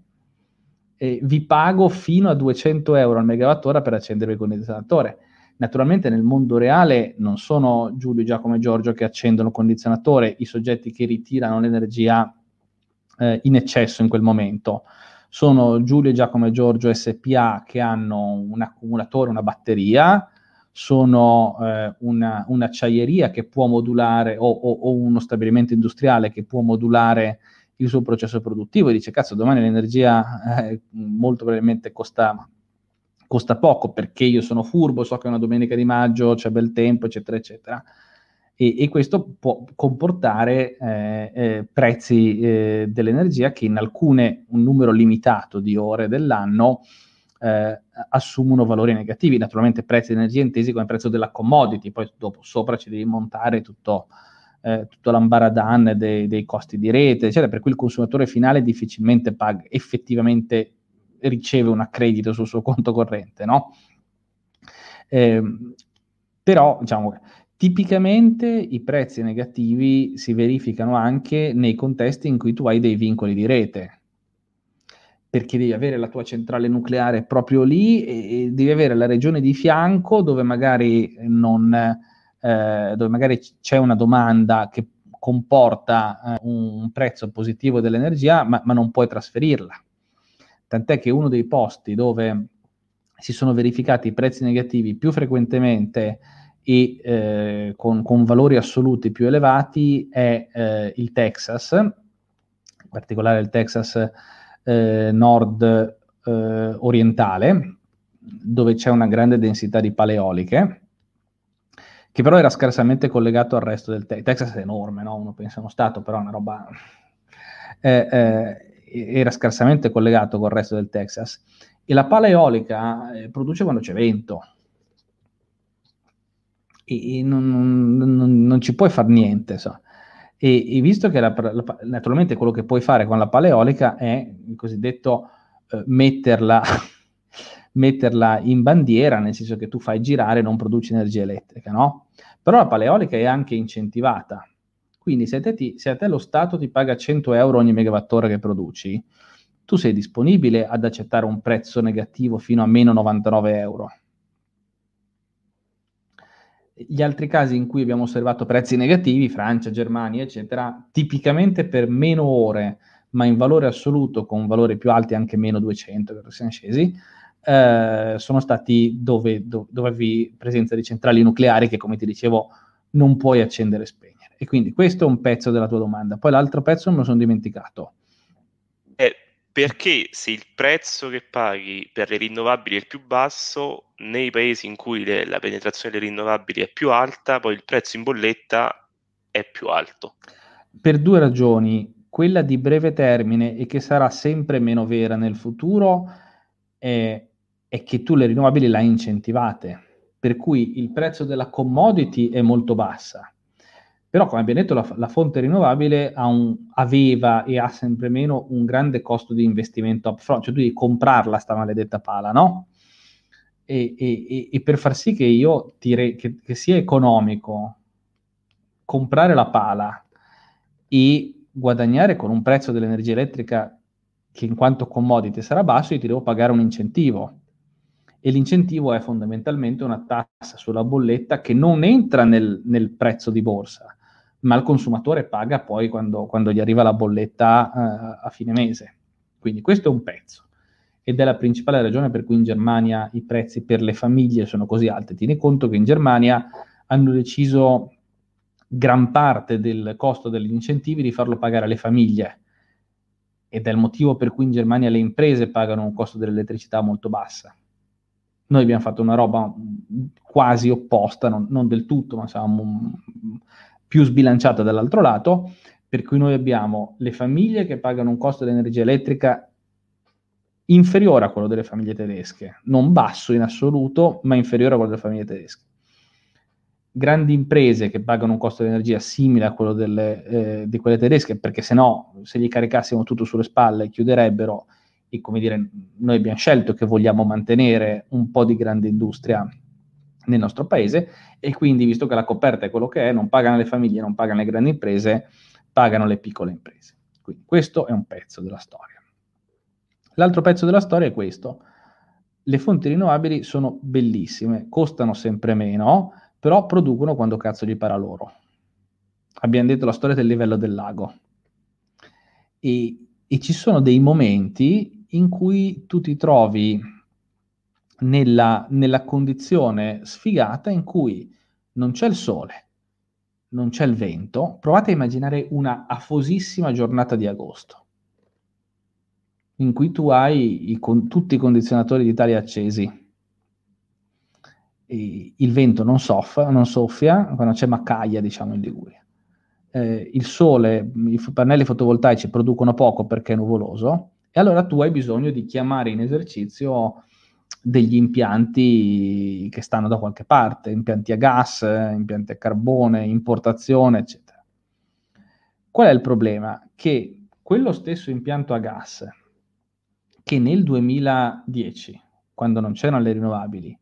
e vi pago fino a 200 euro al megawattora per accendere il condizionatore. Naturalmente nel mondo reale non sono Giulio, Giacomo e Giorgio che accendono il condizionatore, i soggetti che ritirano l'energia eh, in eccesso in quel momento. Sono Giulio, Giacomo e Giorgio SPA che hanno un accumulatore, una batteria, sono eh, una, un'acciaieria che può modulare o, o, o, uno stabilimento industriale che può modulare il suo processo produttivo e dice cazzo domani l'energia eh, molto probabilmente costa, costa, poco perché io sono furbo, so che è una domenica di maggio, c'è bel tempo eccetera eccetera. E, e questo può comportare eh, eh, prezzi eh, dell'energia che in alcune, un numero limitato di ore dell'anno, eh, assumono valori negativi. Naturalmente prezzi di energia intesi come prezzo della commodity, poi dopo sopra ci devi montare tutto, eh, tutto l'ambaradan dei, dei, costi di rete, eccetera, per cui il consumatore finale difficilmente paga, effettivamente riceve un accredito sul suo conto corrente, no? Eh, però, diciamo, tipicamente i prezzi negativi si verificano anche nei contesti in cui tu hai dei vincoli di rete, perché devi avere la tua centrale nucleare proprio lì e, e devi avere la regione di fianco dove magari, non, eh, dove magari c'è una domanda che comporta eh, un prezzo positivo dell'energia, ma, ma, non puoi trasferirla. Tant'è che uno dei posti dove si sono verificati i prezzi negativi più frequentemente e eh, con, con, valori assoluti più elevati è eh, il Texas, in particolare il Texas eh, nord eh, orientale, dove c'è una grande densità di paleoliche, che però era scarsamente collegato al resto del Texas. Texas è enorme, no? uno pensa a uno stato, però è una roba... Eh, eh, era scarsamente collegato col resto del Texas. E la pala eolica eh, produce quando c'è vento. E, e non, non, non, ci puoi fare niente. So. E, e visto che la, la, naturalmente quello che puoi fare con la paleolica è il cosiddetto eh, metterla, metterla in bandiera, nel senso che tu fai girare e non produci energia elettrica, no? Però la paleolica è anche incentivata. Quindi se te, ti, se a te lo Stato ti paga 100 euro ogni megawattora che produci, tu sei disponibile ad accettare un prezzo negativo fino a meno 99 euro gli altri casi in cui abbiamo osservato prezzi negativi, Francia, Germania, eccetera, tipicamente per meno ore, ma in valore assoluto con valori più alti, anche meno 200, che siamo scesi, eh, sono stati dove, dove, dove avevi presenza di centrali nucleari che, come ti dicevo, non puoi accendere e spegnere. E quindi questo è un pezzo della tua domanda. Poi l'altro pezzo me lo sono dimenticato. Perché se il prezzo che paghi per le rinnovabili è più basso, nei paesi in cui le, la penetrazione delle rinnovabili è più alta, poi il prezzo in bolletta è più alto? Per due ragioni. Quella di breve termine e che sarà sempre meno vera nel futuro è, è che tu le rinnovabili le hai incentivate, per cui il prezzo della commodity è molto bassa però, come abbiamo detto, la, la fonte rinnovabile un, aveva e ha sempre meno un grande costo di investimento upfront, cioè tu devi comprarla sta maledetta pala, no? E, e, e per far sì che io tire, che, che sia economico comprare la pala e guadagnare con un prezzo dell'energia elettrica che in quanto commodity sarà basso, io ti devo pagare un incentivo. E l'incentivo è fondamentalmente una tassa sulla bolletta che non entra nel, nel prezzo di borsa, ma il consumatore paga poi quando, quando gli arriva la bolletta uh, a fine mese. Quindi questo è un pezzo ed è la principale ragione per cui in Germania i prezzi per le famiglie sono così alti. Tieni conto che in Germania hanno deciso gran parte del costo degli incentivi di farlo pagare alle famiglie ed è il motivo per cui in Germania le imprese pagano un costo dell'elettricità molto bassa. Noi abbiamo fatto una roba quasi opposta, non, non del tutto, ma siamo più sbilanciata dall'altro lato, per cui noi abbiamo le famiglie che pagano un costo di energia elettrica inferiore a quello delle famiglie tedesche, non basso in assoluto, ma inferiore a quello delle famiglie tedesche. Grandi imprese che pagano un costo di energia simile a quello delle, eh, di quelle tedesche, perché se no, se gli caricassimo tutto sulle spalle, chiuderebbero e come dire, noi abbiamo scelto che vogliamo mantenere un po' di grande industria nel nostro paese e quindi, visto che la coperta è quello che è, non pagano le famiglie, non pagano le grandi imprese, pagano le piccole imprese. Quindi questo è un pezzo della storia. L'altro pezzo della storia è questo. Le fonti rinnovabili sono bellissime, costano sempre meno, però producono quando cazzo gli para loro. Abbiamo detto la storia del livello del lago. E, e ci sono dei momenti in cui tu ti trovi nella, nella condizione sfigata in cui non c'è il sole, non c'è il vento. Provate a immaginare una afosissima giornata di agosto in cui tu hai i, con, tutti i condizionatori d'Italia accesi il vento non, soffia, non soffia quando c'è maccaia, diciamo, in Liguria. Eh, il sole, i pannelli fotovoltaici producono poco perché è nuvoloso, e allora tu hai bisogno di chiamare in esercizio degli impianti che stanno da qualche parte, impianti a gas, impianti a carbone, importazione, eccetera. Qual è il problema? Che quello stesso impianto a gas che nel 2010, quando non c'erano le rinnovabili,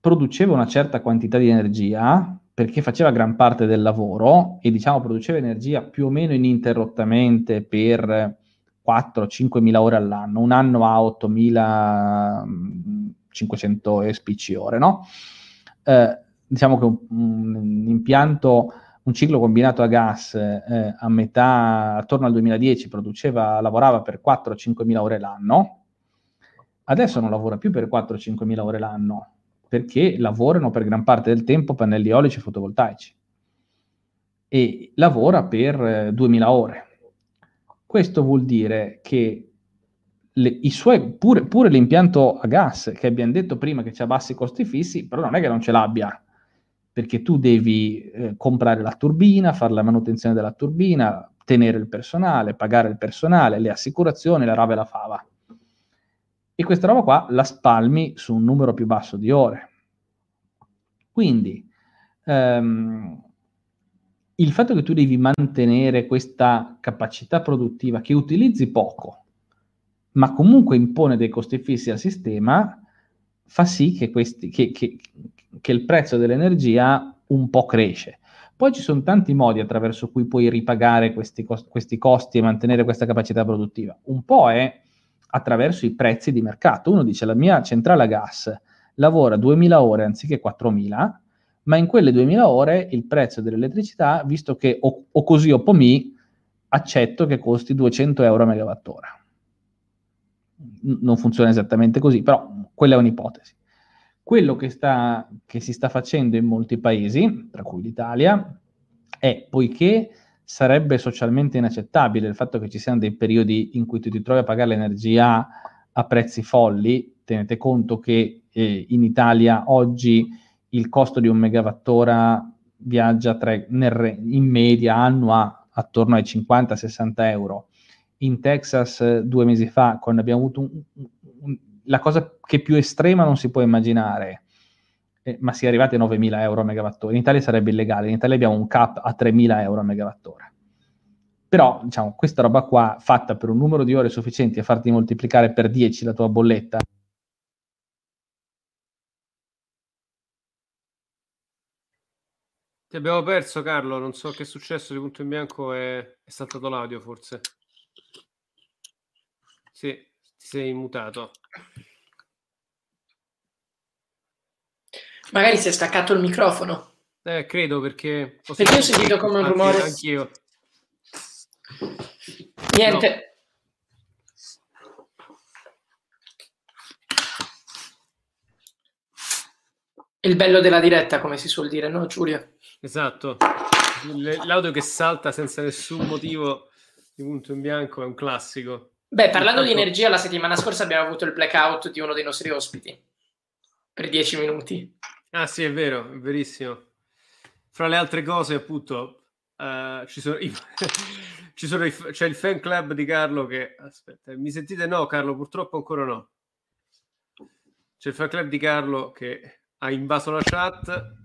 produceva una certa quantità di energia perché faceva gran parte del lavoro e diciamo produceva energia più o meno ininterrottamente per 4-5 mila ore all'anno, un anno a 8500 SPC ore, no? Eh, diciamo che un, un, impianto, un ciclo combinato a gas eh, a metà, attorno al 2010 produceva, lavorava per 4-5 mila ore l'anno, adesso non lavora più per 4-5 mila ore l'anno, perché lavorano per gran parte del tempo pannelli eolici e fotovoltaici. E lavora per eh, 2000 ore questo vuol dire che le, suoi, pure, pure, l'impianto a gas, che abbiamo detto prima che c'ha bassi costi fissi, però non è che non ce l'abbia, perché tu devi eh, comprare la turbina, fare la manutenzione della turbina, tenere il personale, pagare il personale, le assicurazioni, la rava e la fava. E questa roba qua la spalmi su un numero più basso di ore. Quindi, ehm, il fatto che tu devi mantenere questa capacità produttiva che utilizzi poco, ma comunque impone dei costi fissi al sistema, fa sì che, questi, che, che, che il prezzo dell'energia un po' cresce. Poi ci sono tanti modi attraverso cui puoi ripagare questi, questi costi e mantenere questa capacità produttiva. Un po' è attraverso i prezzi di mercato. Uno dice la mia centrale a gas lavora 2000 ore anziché 4000, ma in quelle 2000 ore il prezzo dell'elettricità, visto che o, o così o pomì, accetto che costi 200 euro a megawattora. Non funziona esattamente così, però quella è un'ipotesi. Quello che, sta, che si sta facendo in molti paesi, tra cui l'Italia, è poiché sarebbe socialmente inaccettabile il fatto che ci siano dei periodi in cui tu ti trovi a pagare l'energia a prezzi folli, tenete conto che eh, in Italia oggi il costo di un megawattora viaggia tra, nel, in media annua attorno ai 50-60 euro. In Texas due mesi fa, quando abbiamo avuto un, un, la cosa che più estrema non si può immaginare, eh, ma si è arrivati a 9.000 euro a megawattora. In Italia sarebbe illegale, in Italia abbiamo un cap a 3.000 euro a megawattora. Però, diciamo, questa roba qua, fatta per un numero di ore sufficienti a farti moltiplicare per 10 la tua bolletta, Ti abbiamo perso, Carlo. Non so che è successo di punto in bianco. È, è saltato l'audio, forse. Sì, ti sei mutato. Magari si è staccato il microfono. Eh, credo perché. Ho perché ho sentito come un rumore. Anch'io. Niente. No. Il bello della diretta, come si suol dire, no, Giulio? Esatto, l'audio che salta senza nessun motivo di punto in bianco è un classico. Beh, parlando di energia, la settimana scorsa abbiamo avuto il blackout di uno dei nostri ospiti per dieci minuti. Ah sì, è vero, è verissimo. Fra le altre cose, appunto, uh, ci sono, i, ci sono i, c'è il fan club di Carlo che... Aspetta, mi sentite? No, Carlo, purtroppo ancora no. C'è il fan club di Carlo che ha invaso la chat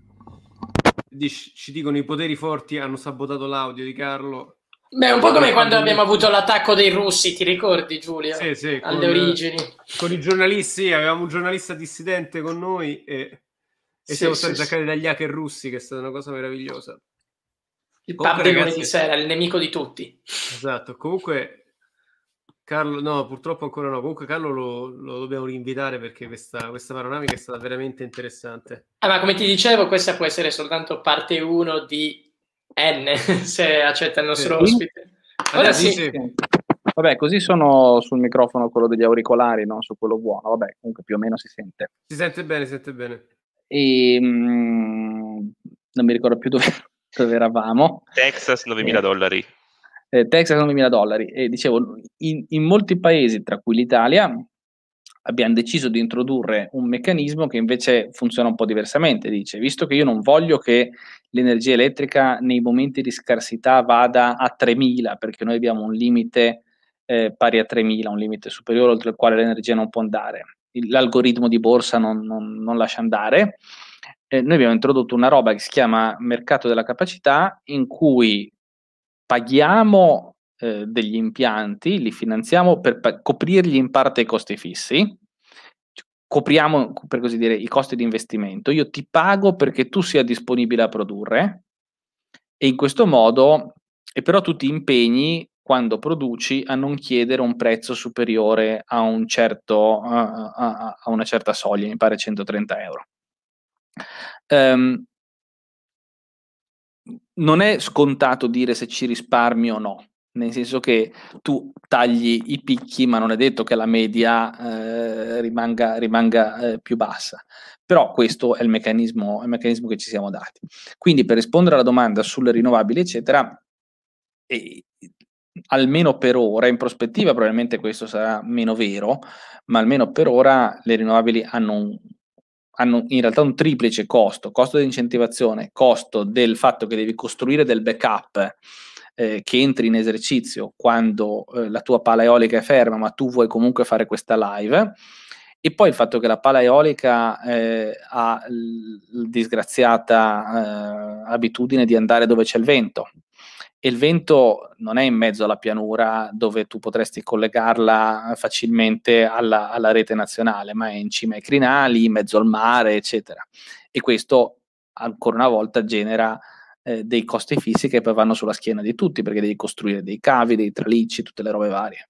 ci dicono i poteri forti hanno sabotato l'audio di Carlo. Beh, un po' come quando abbiamo avuto l'attacco dei russi, ti ricordi Giulia? Sì, sì. Alle con, origini. Con i giornalisti, avevamo un giornalista dissidente con noi e, e sì, siamo stati sì, attaccati sì. dagli hacker russi, che è stata una cosa meravigliosa. Il pub di sera, il nemico di tutti. Esatto, comunque Carlo, no, purtroppo ancora no. Comunque, Carlo lo, lo dobbiamo rinvitare perché questa, questa, panoramica è stata veramente interessante. Ah, ma come ti dicevo, questa può essere soltanto parte 1 di N, se accetta il nostro sì. ospite. Ora sì. sì. Vabbè, così sono sul microfono quello degli auricolari, non su quello buono. Vabbè, comunque più o meno si sente. Si sente bene, si sente bene. E, mm, non mi ricordo più dove, dove eravamo. Texas 9.000 eh. dollari eh, Texas 9.000 dollari. E dicevo, in, in, molti paesi, tra cui l'Italia, abbiamo deciso di introdurre un meccanismo che invece funziona un po' diversamente. Dice, visto che io non voglio che l'energia elettrica nei momenti di scarsità vada a 3.000, perché noi abbiamo un limite eh, pari a 3.000, un limite superiore oltre il quale l'energia non può andare. L'algoritmo di borsa non, non, non lascia andare. Eh, noi abbiamo introdotto una roba che si chiama mercato della capacità, in cui paghiamo eh, degli impianti, li finanziamo per pa- coprirgli in parte i costi fissi, copriamo per così dire i costi di investimento, io ti pago perché tu sia disponibile a produrre e in questo modo, e però tu ti impegni quando produci a non chiedere un prezzo superiore a, un certo, a, a, a una certa soglia, mi pare 130 euro. Um, non è scontato dire se ci risparmi o no, nel senso che tu tagli i picchi, ma non è detto che la media eh, rimanga, rimanga eh, più bassa. Però questo è il, meccanismo, è il meccanismo che ci siamo dati. Quindi per rispondere alla domanda sulle rinnovabili, eccetera, eh, almeno per ora, in prospettiva probabilmente questo sarà meno vero, ma almeno per ora le rinnovabili hanno un, hanno in realtà un triplice costo, costo di incentivazione, costo del fatto che devi costruire del backup eh, che entri in esercizio quando eh, la tua pala eolica è ferma, ma tu vuoi comunque fare questa live. E poi il fatto che la pala eolica eh, ha la disgraziata eh, abitudine di andare dove c'è il vento. E il vento non è in mezzo alla pianura dove tu potresti collegarla facilmente alla, alla rete nazionale, ma è in cima ai crinali, in mezzo al mare, eccetera. E questo ancora una volta genera eh, dei costi fissi che poi vanno sulla schiena di tutti perché devi costruire dei cavi, dei tralicci, tutte le robe varie.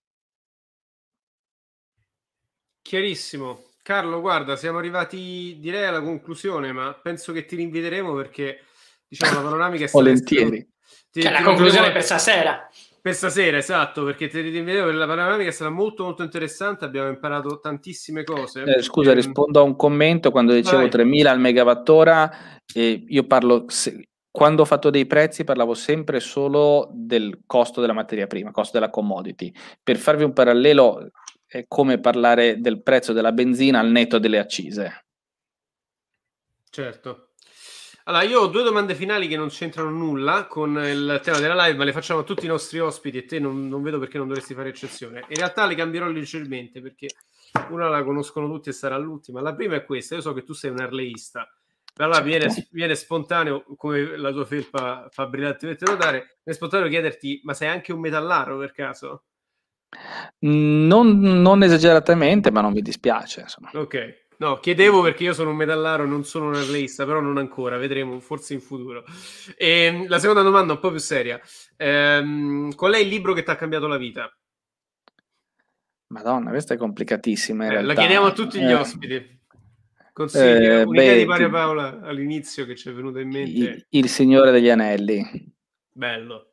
Chiarissimo. Carlo, guarda, siamo arrivati direi alla conclusione, ma penso che ti rinviteremo perché diciamo la panoramica è stata volentieri. Ti, cioè, la conclusione per stasera. Per stasera, esatto, perché ti rinviteremo per la panoramica è stata molto molto interessante, abbiamo imparato tantissime cose. Eh, scusa, e... Ehm, rispondo a un commento quando dicevo Vai. 3000 al megawattora, eh, io parlo se, quando ho fatto dei prezzi parlavo sempre solo del costo della materia prima, costo della commodity. Per farvi un parallelo è come parlare del prezzo della benzina al netto delle accise. Certo. Allora, io ho due domande finali che non c'entrano nulla con il tema della live, ma le facciamo a tutti i nostri ospiti e te non, non vedo perché non dovresti fare eccezione. In realtà le cambierò leggermente perché una la conoscono tutti e sarà l'ultima. La prima è questa, io so che tu sei un arleista allora viene, viene, spontaneo, come la tua felpa fa brillantemente notare, viene spontaneo chiederti, ma sei anche un metallaro per caso? Non, non esageratamente, ma non mi dispiace. Insomma. Ok, no, chiedevo perché io sono un metallaro, non sono un arleista, però non ancora, vedremo, forse in futuro. E, ehm, la seconda domanda un po' più seria. Ehm, qual è il libro che ti ha cambiato la vita? Madonna, questa è complicatissima. Eh, la chiediamo a tutti gli eh. ospiti. Consigli eh, un'idea di Mario Paola all'inizio che ci è venuta in mente. Il, il, Signore degli Anelli. Bello.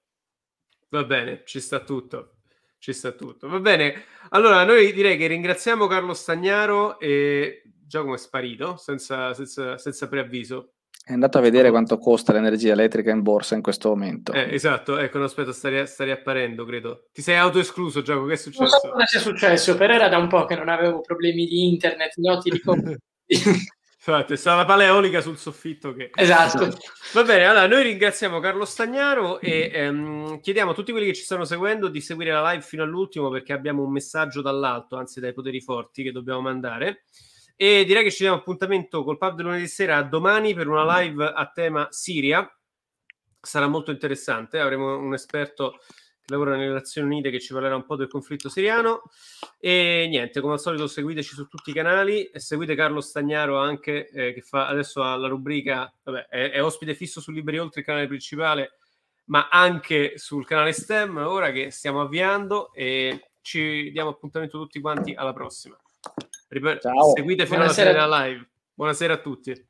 Va bene, ci sta tutto. Ci sta tutto. Va bene. Allora, noi direi che ringraziamo Carlo Stagnaro e Giacomo è sparito senza, senza, senza preavviso. È andato a vedere quanto costa l'energia elettrica in borsa in questo momento. Eh, esatto, ecco, no, aspetta, stai, stai apparendo, credo. Ti sei autoescluso, Giacomo, che è successo? Non so cosa sia successo, però era da un po' che non avevo problemi di internet, no? Ti ricordo Infatti, è stata la paleolica sul soffitto che... Esatto. Va bene, allora noi ringraziamo Carlo Stagnaro e ehm, chiediamo a tutti quelli che ci stanno seguendo di seguire la live fino all'ultimo perché abbiamo un messaggio dall'alto, anzi dai poteri forti che dobbiamo mandare. E direi che ci diamo appuntamento col pub del lunedì sera a domani per una live a tema Siria. Sarà molto interessante, avremo un esperto lavora nelle Nazioni Unite che ci parlerà un po' del conflitto siriano. E niente, come al solito seguiteci su tutti i canali e seguite Carlo Stagnaro anche eh, che fa adesso la rubrica, vabbè, è, è, ospite fisso su Liberi Oltre il canale principale, ma anche sul canale STEM ora che stiamo avviando e ci diamo appuntamento tutti quanti alla prossima. Rip- seguite fino Buonasera. alla fine della live. Buonasera a tutti.